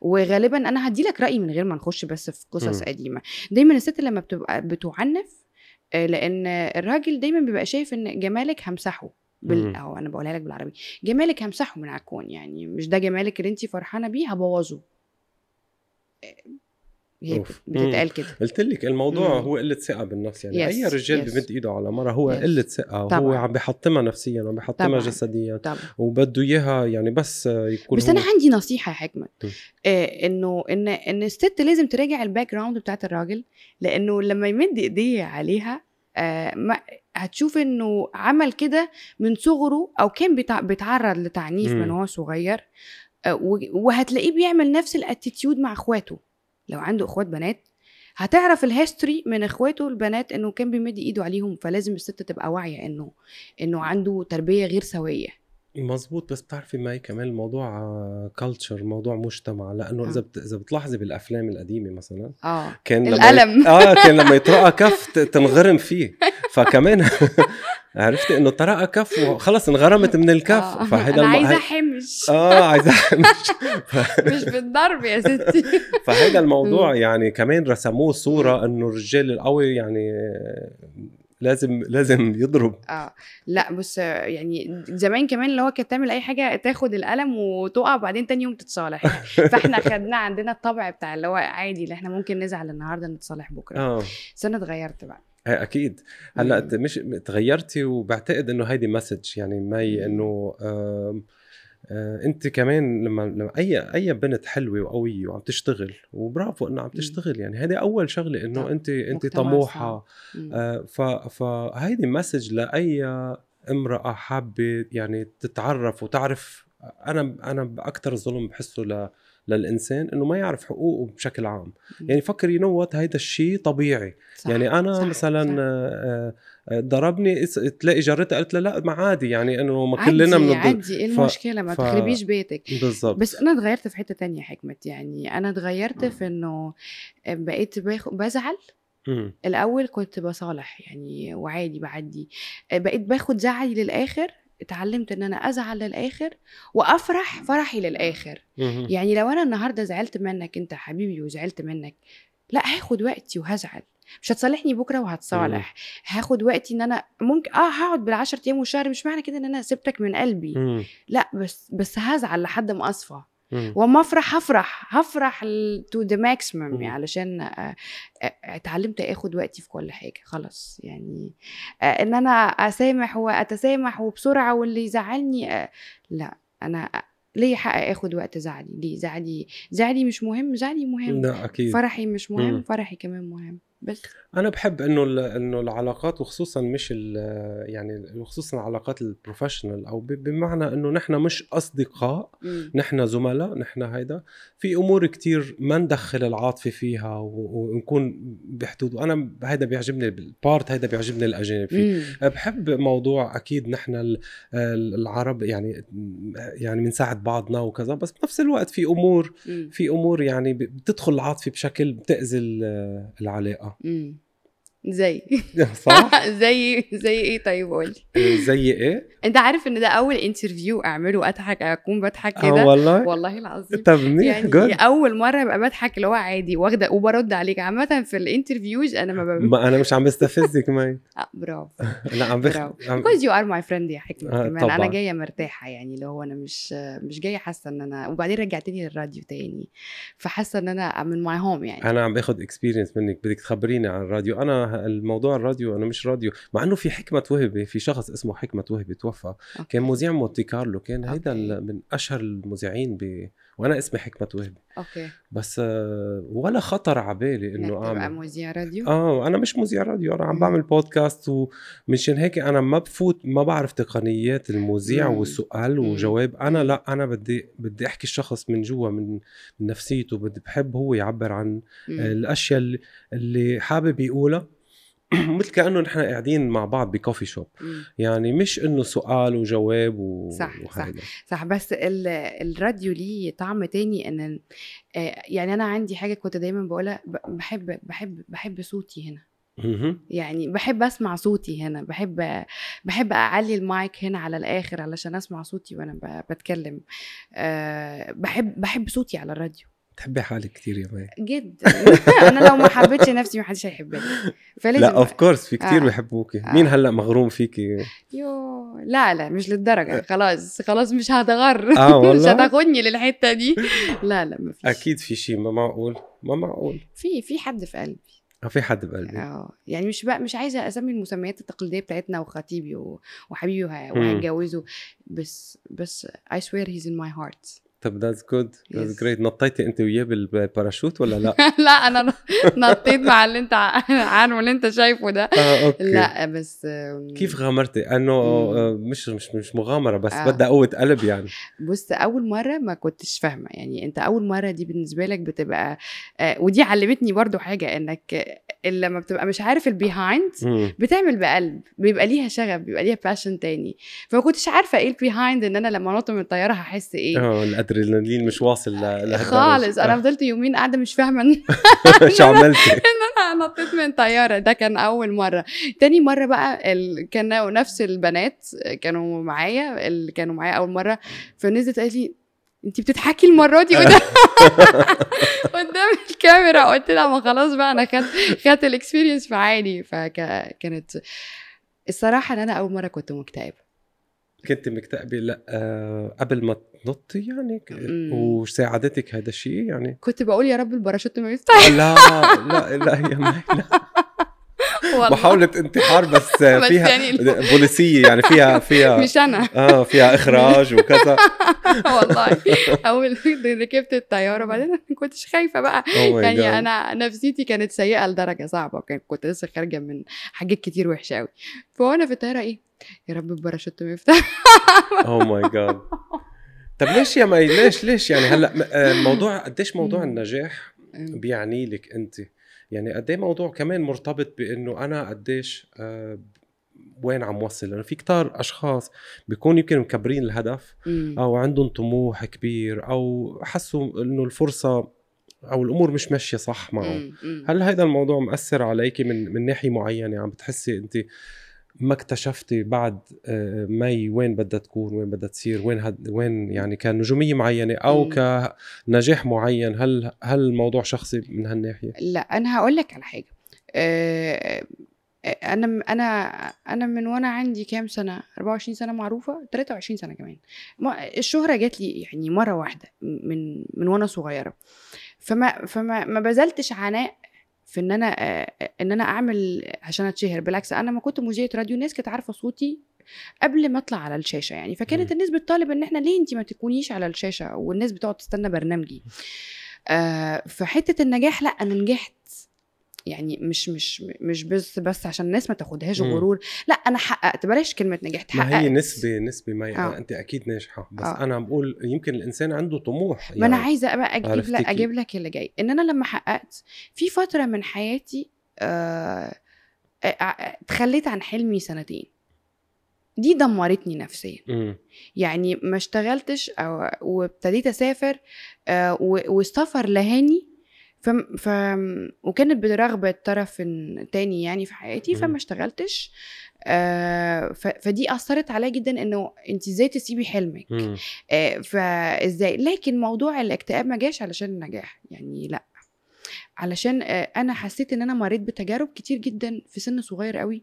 وغالبا أنا هدي لك رأيي من غير ما نخش بس في قصص مم. قديمة. دايما الست لما بتبقى بتعنف آه، لأن الراجل دايما بيبقى شايف إن جمالك همسحه بال... أو أنا بقولها لك بالعربي. جمالك همسحه من على الكون يعني مش ده جمالك اللي انت فرحانة بيه هبوظه. هي أوف. بتتقال كده قلت لك الموضوع مم. هو قلة ثقة بالنفس يعني Yes, أي رجال. بمد إيده على مرة هو. قلة ثقة هو. عم بيحطمها نفسيا عم بيحطمها طبعاً. جسديا طبعا وبده إياها يعني بس يكون بس هو أنا عندي نصيحة يا حكمت. آه إنه إن إن الست لازم تراجع ال background بتاعت الراجل لأنه لما يمد إيديه عليها آه ما هتشوف إنه عمل كده من صغره أو كان بتع... بيتعرض لتعنيف مم. من هو صغير آه وهتلاقيه بيعمل نفس ال attitude مع أخواته لو عنده اخوات بنات هتعرف ال history من اخواته البنات إنه كان بيمد إيده عليهم فلازم الست تبقى واعية إنه إنه عنده تربية غير سوية. مزبوط بس بتعرفي معي كمان الموضوع كلتشر موضوع مجتمع. لأنه آه. اذا بت... إذا بتلاحظي بالأفلام القديمة مثلا آه. كان لما الألم. يت... آه كان لما يطرقها كف تنغرم فيه. فكمان عرفتي إنه طرقها كف وخلص انغرمت من الكف. آه. أنا الم- عايزة حمش آه عايزة مش مش بالضرب يا ستي. فهذا الموضوع يعني كمان رسموه صورة إنه الرجال القوي يعني لازم لازم يضرب. آه. لا بص يعني زمان كمان اللي هو كانت تعمل أي حاجة تاخد القلم وتقع وبعدين تاني يوم تتصالح. فإحنا خدنا عندنا الطبع بتاع اللي هو عادي اللي إحنا ممكن نزعل النهارده نتصالح بكرة. آه. بس أنا اتغيرت بقى. أكيد. هلأ مش تغيرتي وبعتقد إنه هيدي مسج يعني مم. إنه آه انت كمان لما لما اي اي بنت حلوة وقوية وعم تشتغل وبرافو انها عم. تشتغل يعني هذه أول شغلة إنه. انت انت طموحة. آه ف فهيدي message لأي امرأة حابة يعني تتعرف وتعرف أنا أنا باكثر ظلم بحسه ل للإنسان إنه ما يعرف حقوقه بشكل عام. يعني فكر you know هيدا الشيء طبيعي صح، يعني أنا صح، مثلا صح. ضربني تلاقي جارتها قالت لها لا ما عادي يعني إنه ما كلنا بنضرب عادي إيه المشكلة؟ ما ف- تخربيش بيتك. بالضبط. بس أنا اتغيرت في حتة تانية حكمت يعني أنا اتغيرت في إنه بقيت باخ- بزعل. الأول كنت بصالح يعني وعادي بعدي. بقيت باخد زعلي للآخر اتعلمت إن أنا أزعل للآخر وأفرح فرحي للآخر. يعني لو أنا النهارده زعلت منك أنت حبيبي وزعلت منك لا هاخد وقتي وهزعل. مش هتصالحني بكرة وهتصالح. هاخد وقتي إن أنا ممكن آه هقعد بالعشر أيام والشهر مش معنى كده إن أنا سبتك من قلبي. مم. لا بس بس هزعل لحد ما أصفى. مم. وأما أفرح هفرح هفرح to the مم. maximum علشان آه، آه، اتعلمت آخد وقتي في كل حاجة. خلاص يعني آه، إن أنا أسامح وأتسامح وبسرعة واللي يزعلني لا أنا ليه حق آخد وقت زعلي. ليه؟ زعلي زعلي مش مهم زعلي مهم. لا أكيد. فرحي مش مهم مم. فرحي كمان مهم. بس أنا بحب إنه إنه العلاقات وخصوصا مش ال- يعني وخصوصا العلاقات ال professional أو بمعنى إنه نحن مش أصدقاء. نحن زملاء نحن هيدا في أمور كتير ما ندخل العاطفة فيها ونكون بحدود وأنا هيدا بيعجبني البارت هيدا بيعجبني الأجانب فيه. بحب موضوع أكيد نحن ال- ال- العرب يعني يعني بنساعد بعضنا وكذا بس بنفس الوقت في أمور. في أمور يعني بتدخل العاطفة بشكل بتأذي ال- العلاقه مم. زي. صح؟ زي زي إيه طيب؟ قولي. زي إيه؟ أنت عارف إن ده أول interview أعمله أضحك أكون بضحك آه كده؟ والله؟ والله العظيم. طب منيح يعني good أول مرة أبقى بضحك اللي هو عادي واخدة وبرد عليك. عامة في ال interviews أنا ما ما أنا مش عم بستفزك ماي آه برافو. لا عم بخ... because you are my friend يا حكمت آه، كمان. أنا. جاية مرتاحة يعني اللي هو أنا مش مش جاية حاسة إن أنا وبعدين رجعتني للراديو تاني فحاسة إن أنا من my home يعني. أنا عم باخذ experience منك. بدك تخبريني عن الراديو. أنا الموضوع الراديو أنا مش راديو مع إنه في حكمت وهبي في شخص اسمه حكمت وهبي توفى okay. كان مذيع مونتي كارلو كان هيدا من أشهر المذيعين ب... وأنا اسمي حكمت وهبي okay بس ولا خطر على بالي إنه أعمل مذيع راديو آه أنا مش مذيع راديو أنا عم. بعمل بودكاست ومشان هيك أنا ما بفوت ما بعرف تقنيات المذيع. والسؤال. وجواب أنا. لا أنا بدي بدي أحكي الشخص من جوا من نفسيته بدي بحب هو يعبر عن مم. الأشياء اللي حابب يقولها مثل كأنه نحن قاعدين مع بعض بكوفي شوب مم. يعني مش إنه سؤال وجواب و... صح، صح. وهيدا. صح بس ال- الراديو ليه طعم تاني إن آه، يعني أنا عندي حاجة كنت دايما بقولها بحب بحب بحب صوتي هنا. يعني بحب أسمع صوتي هنا بحب بحب أعلي المايك هنا على الآخر علشان أسمع صوتي وأنا بتكلم أه بحب بحب صوتي على الراديو بتحبي حالك كثير يا مي جدا أنا لو ما حبيتش نفسي ما حدش هيحبني. فلازم لا of course في كثير آه. بحبوكي آه. مين هلأ مغروم فيكي؟ يو لا لا مش للدرجة. خلاص خلاص مش هتغر. آه مش؟ هتاخدني للحتة دي. لا لا ما فيش. أكيد في شيء ما معقول. ما معقول. في في حد في قلبي. ما في حد بقلبي آه يعني مش بقى مش عايزة أسمي المسميات التقليدية بتاعتنا وخطيبي وحبيبي. وهتجوزه بس بس I swear he's in my heart. طب that's good that's. great نطيتي انت وياه بالباراشوت ولا لا؟ لا أنا نطيت مع اللي انت عارفه اللي انت شايفه ده آه okay لا بس كيف غامرتي؟ انه مم. آه، مش مش مش مغامرة بس آه. بدها قوه قلب يعني بص أول مرة ما كنتش فاهمة يعني أنت أول مرة دي بالنسبة لك بتبقى آه ودي علمتني برضو حاجة إنك آه، لما بتبقى مش عارف ال behind. بتعمل بقلب بيبقى ليها شغف بيبقى ليها passion تاني فما كنتش عارفة إيه ال behind إن أنا لما أنط من الطيارة هحس إيه آه الأدرينالين مش واصل ل-. خالص أنا آه. فضلت يومين قاعدة مش فاهمة ان شو عملتي؟ أنا نطيت من طيارة ده كان أول مرة تاني مرة بقى ال... كانوا نفس البنات كانوا معايا اللي كانوا معايا أول مرة فنزلت قالت لي انت بتضحكي المرة دي قدام قدام الكاميرا قلت لها ما خلاص بقى أنا خدت خدت ال experience في عيني فكانت الصراحة إن أنا أول مرة كنت مكتئبة كنت مكتئبة لا آه قبل ما تنطي يعني وساعدتك هذا الشيء يعني. كنت بقول يا رب الباراشوت ما يفتح لا لا لا يا مي لا. محاولة انتحار بس, بس فيها يعني بوليسية يعني فيها فيها مش أنا. آه فيها إخراج وكذا. والله. أول ركبت الطيارة بعدين ما كنتش خايفة بقى. Oh يعني God. أنا نفسيتي كانت سيئة لدرجة صعبة كنت لسه خارجة من حاجات كتير وحشة قوي فوانا في الطيارة إيه؟ يا رب الباراشوت ما يفتح oh my God طب ليش يا مي ليش ليش يعني هلأ موضوع قديش موضوع النجاح بيعني لك أنت؟ يعني قد إيه موضوع كمان مرتبط بإنه أنا قديش آه وين عم وصل؟ لأنه في كتار أشخاص بيكونوا يمكن مكبرين الهدف أو عندهم طموح كبير أو حسوا إنه الفرصة أو الأمور مش ماشية صح معهم. هل هذا الموضوع مأثر عليك من من ناحية معينة؟ عم بتحسي انت ما اكتشفتي بعد آه، مي وين بدها تكون وين بدها تصير وين هد وين يعني كنجومية معينة أو. كنجاح معين هل هل الموضوع شخصي من هالناحية؟ لا أنا هقول لك على حاجة. أه أنا أنا أنا من وأنا عندي كام سنة؟ 24 سنة معروفة 23 سنة كمان. الشهرة جات لي يعني مرة واحدة من من وأنا صغيرة. فما فما ما بذلتش عناء في إن أنا إن أنا أعمل عشان أتشهر. بالعكس أنا ما كنت مذيعة راديو الناس كانت عارفة صوتي قبل ما أطلع على الشاشة. يعني فكانت الناس بتطالب إن إحنا ليه انت ما تكونيش على الشاشة والناس بتقعد تستنى برنامجي؟ آه فحتة النجاح لأ أنا نجحت. يعني مش مش مش بس بس عشان الناس ما تاخدهاش غرور. لا أنا حققت بلاش كلمة نجحت حققت ما هي نسبه نسبه ما آه. أنت أكيد ناجحة بس آه. أنا بقول يمكن الإنسان عنده طموح يعني ما أنا يعني. عايزة بقى أجيب لك أجيب لك اللي جاي. إن أنا لما حققت في فترة من حياتي آه تخليت عن حلمي سنتين. دي دمرتني نفسيا. يعني ما اشتغلتش وابتديت أسافر آه والسفر لهاني ف... ف... وكانت برغبة طرف تاني يعني في حياتي فما اشتغلتش. آه ف... فدي أثرت عليا جدا إنه أنت إزاي تسيبي حلمك؟ آه فإزاي؟ لكن موضوع الاكتئاب ما جاش علشان النجاح يعني لأ. علشان آه أنا حسيت إن أنا مريت بتجارب كتير جدا في سن صغير قوي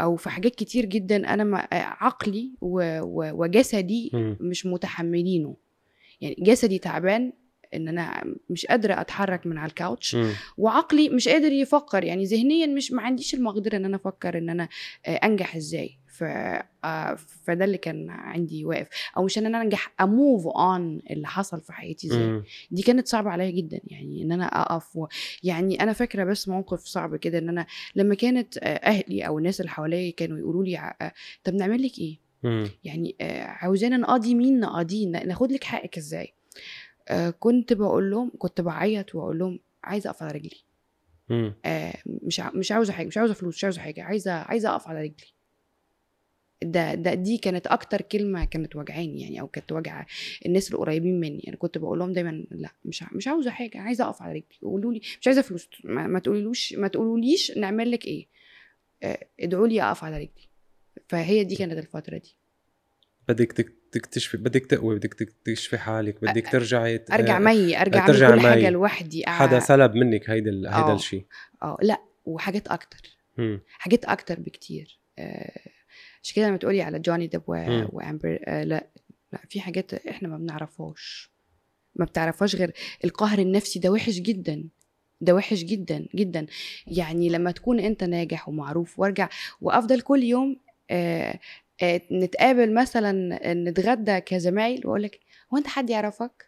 أو في حاجات كتير جدا أنا ما عقلي. وجسدي مش متحملينه. يعني جسدي تعبان إن أنا مش قادرة أتحرك من على الكاوتش. م. وعقلي مش قادر يفكر يعني ذهنيا مش ما عنديش المقدرة إن أنا أفكر إن أنا آه، أنجح إزاي. ف آه، فده اللي كان عندي واقف. أو مش إن أنا أنجح اموف اون اللي حصل في حياتي إزاي. دي كانت صعبة عليا جدا يعني إن أنا أقف و... يعني أنا فاكرة بس موقف صعب كده إن أنا لما كانت آه، أهلي أو الناس اللي حواليا كانوا يقولوا لي طب نعمل لك إيه؟ يعني عاوزانا نقاضي مين؟ نقاضيه ناخد لك حقك إزاي؟ آه كنت بقول لهم كنت بعيط وأقول لهم عايزة أقف على رجلي. آه مش مش عاوزة حاجة مش عاوزة فلوس مش عاوزة حاجة عايزة عايزة أقف على رجلي. ده ده دي كانت أكتر كلمة كانت وجعاني يعني أو كانت وجع الناس القريبين مني. يعني كنت بقول لهم دايما لا مش مش عاوزة حاجة عايزة أقف على رجلي. قولوا لي مش عايزة فلوس ما, ما تقولولوش ما تقولوليش نعمل لك إيه. آه ادعوا لي أقف على رجلي. فهي دي كانت الفترة دي. بدك تكتشفي بدك تقوي بدك تكتشفي حالك بدك ترجعي أرجع مي أرجع أعمل كل مي. حاجة لوحدي حدا سلب منك هيدا هيدا آه. الشيء آه لا وحاجات أكتر. م. حاجات أكتر بكتير. آه عشان كده لما تقولي على جوني ديب وامبر آه لا لا في حاجات إحنا ما بنعرفهاش. ما بتعرفهاش غير القهر النفسي ده وحش جدا. ده وحش جدا جدا. يعني لما تكون أنت ناجح ومعروف وأرجع وأفضل كل يوم آه آه، نتقابل مثلا نتغدى كزمايل وأقول لك هو أنت حد يعرفك؟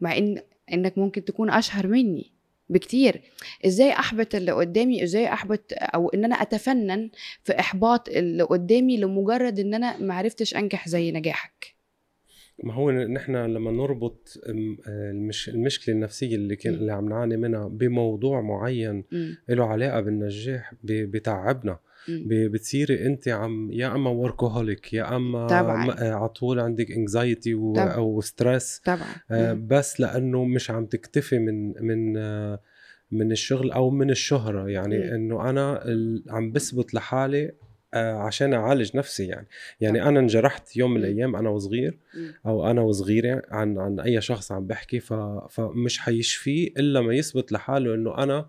مع إن إنك ممكن تكون أشهر مني بكتير. إزاي أحبط اللي قدامي؟ إزاي أحبط أو إن أنا أتفنن في إحباط اللي قدامي لمجرد إن أنا ما عرفتش أنجح زي نجاحك؟ ما هو نحن لما نربط المش المشكلة النفسية اللي كان اللي عم نعاني منها بموضوع معين له علاقة بالنجاح بتعبنا. بتصيري انت عم يا أما workaholic يا أما طبعا. على طول عندك anxiety و... أو stress طبعا. آه بس لأنه مش عم تكتفي من من آه من الشغل أو من الشهرة. يعني إنه أنا عم بثبت لحالي آه، عشان أعالج نفسي يعني. يعني أنا انجرحت يوم من. الأيام أنا وصغير. أو أنا وصغيرة عن عن أي شخص عم بحكي. ف فمش حيشفيه إلا ما يثبت لحاله إنه أنا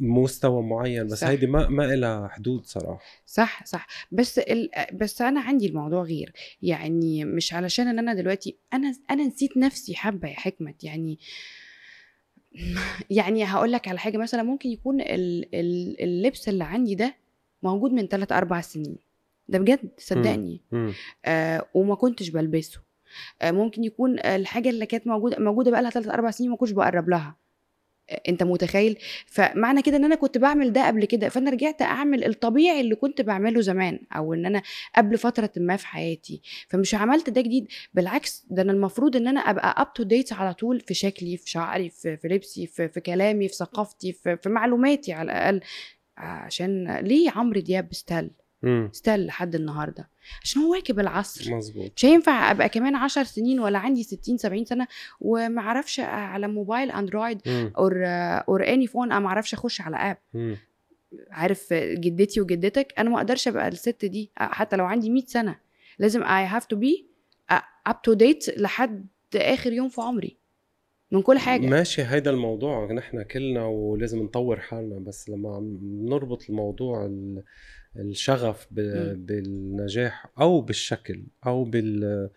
مستوى معين. بس صح. هيدي ما ما لها حدود صراحة. صح صح. بس ال... بس أنا عندي الموضوع غير. يعني مش علشان إن أنا دلوقتي أنا أنا نسيت نفسي حبة يا حكمت. يعني يعني هقول لك على حاجة مثلا. ممكن يكون ال... ال... اللبس اللي عندي ده موجود من 3 4 سنين. ده بجد؟ صدقني. مم. آه وما كنتش بلبسه. آه ممكن يكون الحاجة اللي كانت موجودة موجودة بقى لها 3 4 سنين ما كنتش بقرب لها. آه، أنت متخيل؟ فمعنى كده إن أنا كنت بعمل ده قبل كده فأنا رجعت أعمل الطبيعي اللي كنت بعمله زمان أو إن أنا قبل فترة ما في حياتي. فمش عملت ده جديد بالعكس ده أنا المفروض إن أنا أبقى up to date على طول في شكلي في شعري في, في لبسي في, في كلامي في ثقافتي في, في معلوماتي على الأقل. عشان ليه عمرو دياب still مم. still لحد النهارده. عشان هو واكب العصر. مزبوط مش هينفع أبقى كمان عشر سنين ولا عندي 60 70 سنة وما أعرفش على موبايل أندرويد. or or any phone أنا ما أعرفش أخش على app مم. عارف جدتي وجدتك؟ أنا ما أقدرش أبقى الست دي حتى لو عندي 100 سنة. لازم I have to be up to date لحد آخر يوم في عمري. من كل حاجة. ماشي هيدا الموضوع. نحن كلنا ولازم نطور حالنا بس لما عم نربط الموضوع ال- الشغف. بالنجاح أو بالشكل أو بال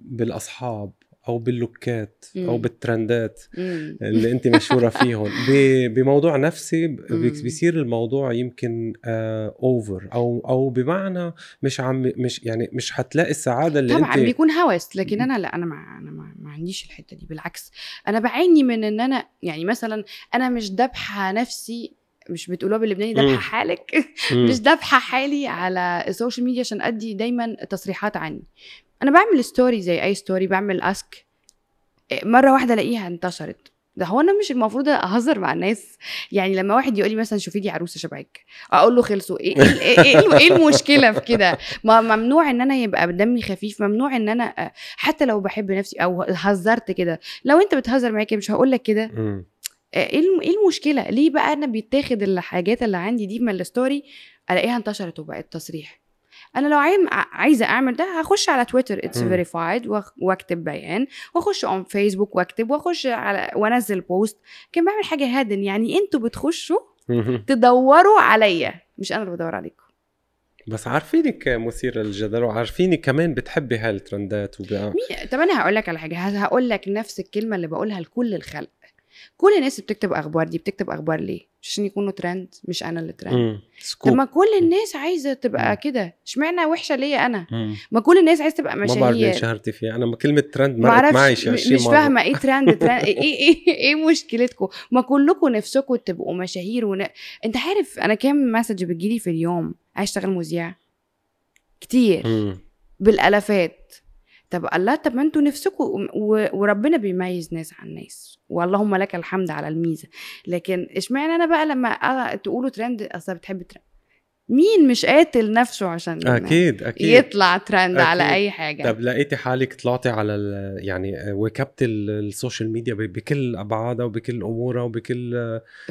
بالأصحاب أو باللوكات أو. بالترندات. اللي أنت مشهورة فيهم بموضوع نفسي. بيصير الموضوع يمكن over أو أو بمعنى مش عم مش يعني مش حتلاقي السعادة اللي طبعا أنت بيكون هوس لكن أنا لا أنا ما أنا ما, ما عنديش الحتة دي بالعكس أنا بعاني من إن أنا يعني مثلا أنا مش دابحة نفسي مش بتقولوها باللبناني مم. دابحة حالك. مش دابحة حالي على ال social media عشان أدي دايما تصريحات عني. أنا بعمل story زي أي story بعمل ask مرة واحدة ألاقيها انتشرت. ده هو أنا مش المفروض أهزر مع الناس. يعني لما واحد يقول لي مثلا شوفي لي عروسة شبهك أقول له خلصوا. إيه إيه إيه, إيه المشكلة في كده؟ ما ممنوع إن أنا يبقى دمي خفيف ممنوع إن أنا حتى لو بحب نفسي أو هزرت كده. لو أنت بتهزر معايا كده مش هقول لك كده. إيه الم- إيه المشكلة؟ ليه بقى أنا بيتاخد الحاجات اللي عندي دي من ال story ألاقيها انتشرت وبقت تصريح؟ أنا لو عايزة أعمل ده هخش على تويتر it's. verified وأكتب بيان وأخش on Facebook وأكتب وأخش على وأنزل post كان بعمل حاجة hidden يعني أنتوا بتخشوا. تدوروا عليا. مش أنا اللي بدور عليكم. بس عارفينك مثيرة للجدل وعارفيني كمان بتحبي هالترندات وبقى طب أنا هقول لك على حاجة هقول لك نفس الكلمة اللي بقولها لكل الخلق. كل الناس اللي بتكتب أخبار دي بتكتب أخبار ليه؟ مش عشان يكونوا ترند مش أنا اللي ترند مم. طب scoop ما كل الناس عايزة تبقى. كده. اشمعنى وحشة ليا أنا؟ مم. ما كل الناس عايزة تبقى ما بعرف ليه مشاهير. شهرتي فيها. أنا كلمة ترند ما مرقت معي أعرفش شي م- 20 مش مرة. فاهمة. إيه trend trend إيه إيه إيه مشكلتكم؟ ما كلكم نفسكم تبقوا مشاهير ون... أنت عارف أنا كام message بتجيلي في اليوم؟ عايز أشتغل مذيع. كتير. مم. بالالافات طب الله طب ما أنتوا نفسكم و... وربنا بيميز ناس عن ناس. واللهم لك الحمد على الميزه. لكن اشمعنى أنا بقى لما تقولوا ترند أصلا بتحب ترند مين مش قاتل نفسه عشان أكيد أكيد. يطلع ترند على أكيد. أي حاجة. طب لقيتي حالك طلعتي على يعني واكبت ال- ال social media بكل أبعادها وبكل أمورها وبكل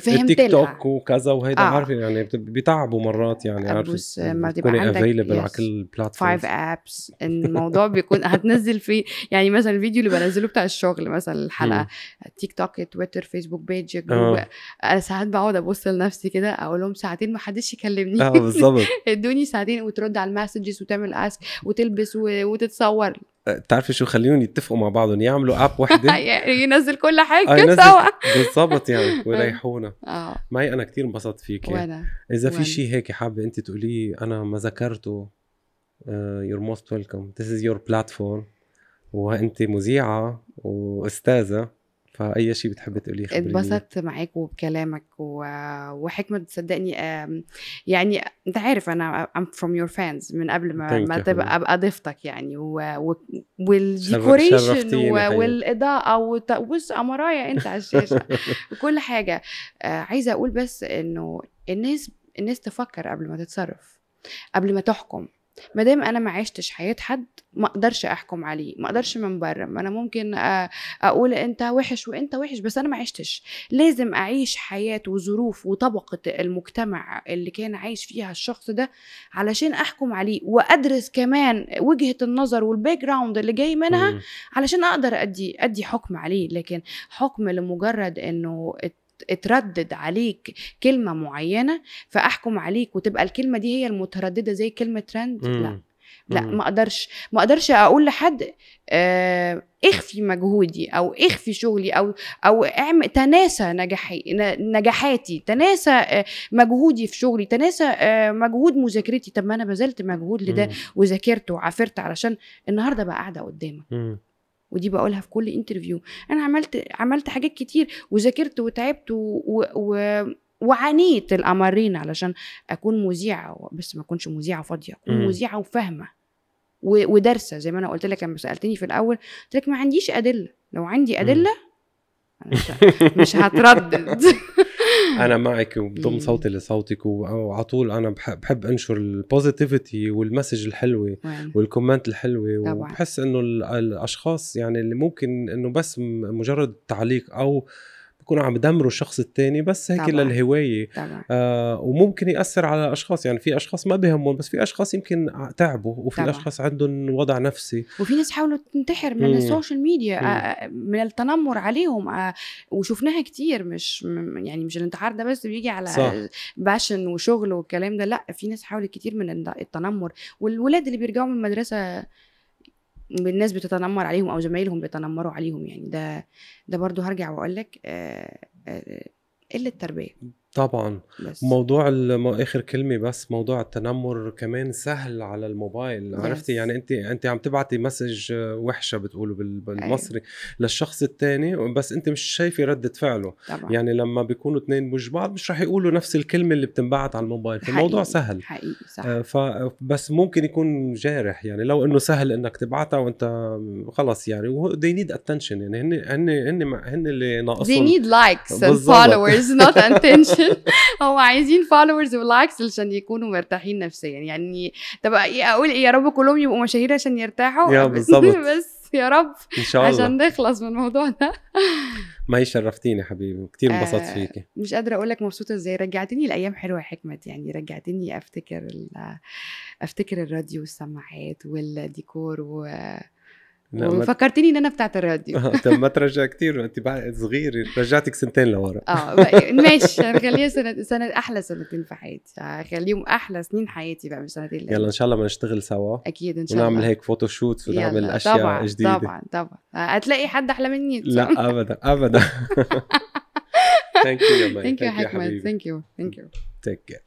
التيك توك وكذا وهيدا آه. عارفة يعني بت- بيتعبوا مرات يعني عارفة. ما تبقى عندك- على. كل five platform بس الموضوع بيكون هتنزل فيه. يعني مثلا الفيديو اللي بنزله بتاع الشغل مثلا الحلقة. تيك توك تويتر فيسبوك page group آه. أنا ساعات بقعد أبص لنفسي كده أقول لهم ساعتين ما حدش يكلمني. آه. بالضبط ادوني ساعتين وترد على ال messages وتعمل ask وتلبس وتتصور. بتعرفي شو؟ خليهم يتفقوا مع بعضهم. يعملوا اب وحده يعني ينزل كل آه، حاجة ينزل- سوا. بالضبط يعني. ويريحونا. آه. معي أنا كتير انبسطت فيك. وأنا. إذا في. شيء هيك حابة أنت تقوليه أنا ما ذكرته. you're most welcome this is your platform وأنت مذيعة وأستاذة. فأي شيء بتحبي تقوليه خبريني. اتبسطت معاك وبكلامك و... وحكمة تصدقني آم، يعني أنت عارف أنا I'm from your fans من قبل ما, ما تبقى. أبقى ضيفتك يعني و... و... والديكوريشن و... والإضاءة وت... بص امرايا أنت على الشاشة وكل حاجة آه عايزة أقول بس إنه الناس الناس تفكر قبل ما تتصرف قبل ما تحكم ما دام أنا ما عشتش حياة حد ما أقدرش أحكم عليه ما أقدرش من بره. ما أنا ممكن أ- أقول أنت وحش وأنت وحش بس أنا ما عشتش. لازم أعيش حياة وظروف وطبقة المجتمع اللي كان عايش فيها الشخص ده علشان أحكم عليه وأدرس كمان وجهة النظر وال background اللي جاي منها. علشان أقدر أدي أدي حكم عليه. لكن حكم لمجرد إنه اتردد عليك كلمة معينة فأحكم عليك وتبقى الكلمة دي هي المترددة زي كلمة ترند لا مم. لا مم. ما أقدرش ما أقدرش أقول لحد آه اخفي مجهودي أو اخفي شغلي أو أو اعمل تناسى نجاحي نجاحاتي تناسى آه، مجهودي في شغلي تناسى آه، مجهود مذاكرتي طب ما أنا بذلت مجهود لده. وذاكرت وعافرت علشان النهارده بقى قاعدة قدامك. ودي بقولها في كل انترفيو أنا عملت عملت حاجات كتير وذاكرت وتعبت و... و... وعانيت الأمرين علشان أكون مذيعة بس ما أكونش مذيعة فاضية أكون. مذيعة وفاهمة. ودارسة زي ما أنا قلت لك لما سألتني في الأول قلت لك ما عنديش أدلة لو عندي أدلة مش, مش هتردد أنا معك وبضم مم. صوتي لصوتك وعلى طول أنا بحب, بحب أنشر ال positivity وال message الحلوة؟ وال comment الحلوة طبعاً. وبحس إنه ال- الأشخاص يعني اللي ممكن إنه بس مجرد تعليق أو بكونوا عم بدمروا الشخص التاني بس هيك طبعاً. للهواية طبعا آه وممكن يأثر على الاشخاص يعني في أشخاص ما بيهمهم بس في أشخاص يمكن تعبوا وفي طبعاً. أشخاص عندهم وضع نفسي وفي ناس حاولوا تنتحر من مم. ال social media مم. آه، من التنمر عليهم آه، وشفناها كتير مش يعني مش الانتحار ده بس بيجي على صح. passion وشغل والكلام ده لا في ناس حاولت كتير من الت- التنمر والولاد اللي بيرجعوا من المدرسة الناس بتتنمر عليهم أو زمايلهم بيتنمروا عليهم يعني. ده ده برضو هرجع واقول لك آه، آه، قلة تربية. طبعا. بس. موضوع الم... آخر كلمة بس موضوع التنمر كمان سهل على الموبايل Yes. عرفتي؟ يعني انت انت عم تبعتي message وحشة بتقولوا بال... بالمصري للشخص الثاني بس انت مش شايفة ردة فعله. طبعا. يعني لما بيكونوا اثنين بوجه بعض مش رح يقولوا نفس الكلمة اللي بتنبعت على الموبايل. فالموضوع سهل. حقيقي صح. آه، ف بس ممكن يكون جارح. يعني لو إنه سهل إنك تبعتها وأنت خلص يعني. وهو they need attention. يعني هن هن هن هن اللي They ناقصهم need likes and بالظبط. followers not attention. هو عايزين followers ولايكس عشان يكونوا مرتاحين نفسيا. يعني طب إيه أقول إيه؟ يا رب كلهم يبقوا مشاهير عشان يرتاحوا؟ يا بالظبط. بس يا رب. إن شاء الله. عشان نخلص من الموضوع ده. ما هي شرفتيني حبيبي. كثير انبسطت آه، فيكي. مش قادرة أقول لك مبسوطة إزاي. رجعتني لأيام حلوة يا حكمت. يعني رجعتني أفتكر أفتكر الراديو والسماعات والديكور و... وفكرتني إن أنا بتاعت الراديو. طب ما ترجع كثير أنت بعد صغير رجعتك سنتين لورا. آه بقى- ماشي هنخليها سنة سنة أحلى سنتين في حياتي. هخليهم أحلى سنين حياتي بقى مش سنتين يلا إن شاء الله ما نشتغل سوا. أكيد إن شاء الله. ونعمل هيك فوتوشوت ونعمل يلا، أشياء طبعا جديدة. طبعا طبعا. هتلاقي حد أحلى مني لا ابدا ابدا. thank you يا مي thank you Thank you حكمت thank you thank you take care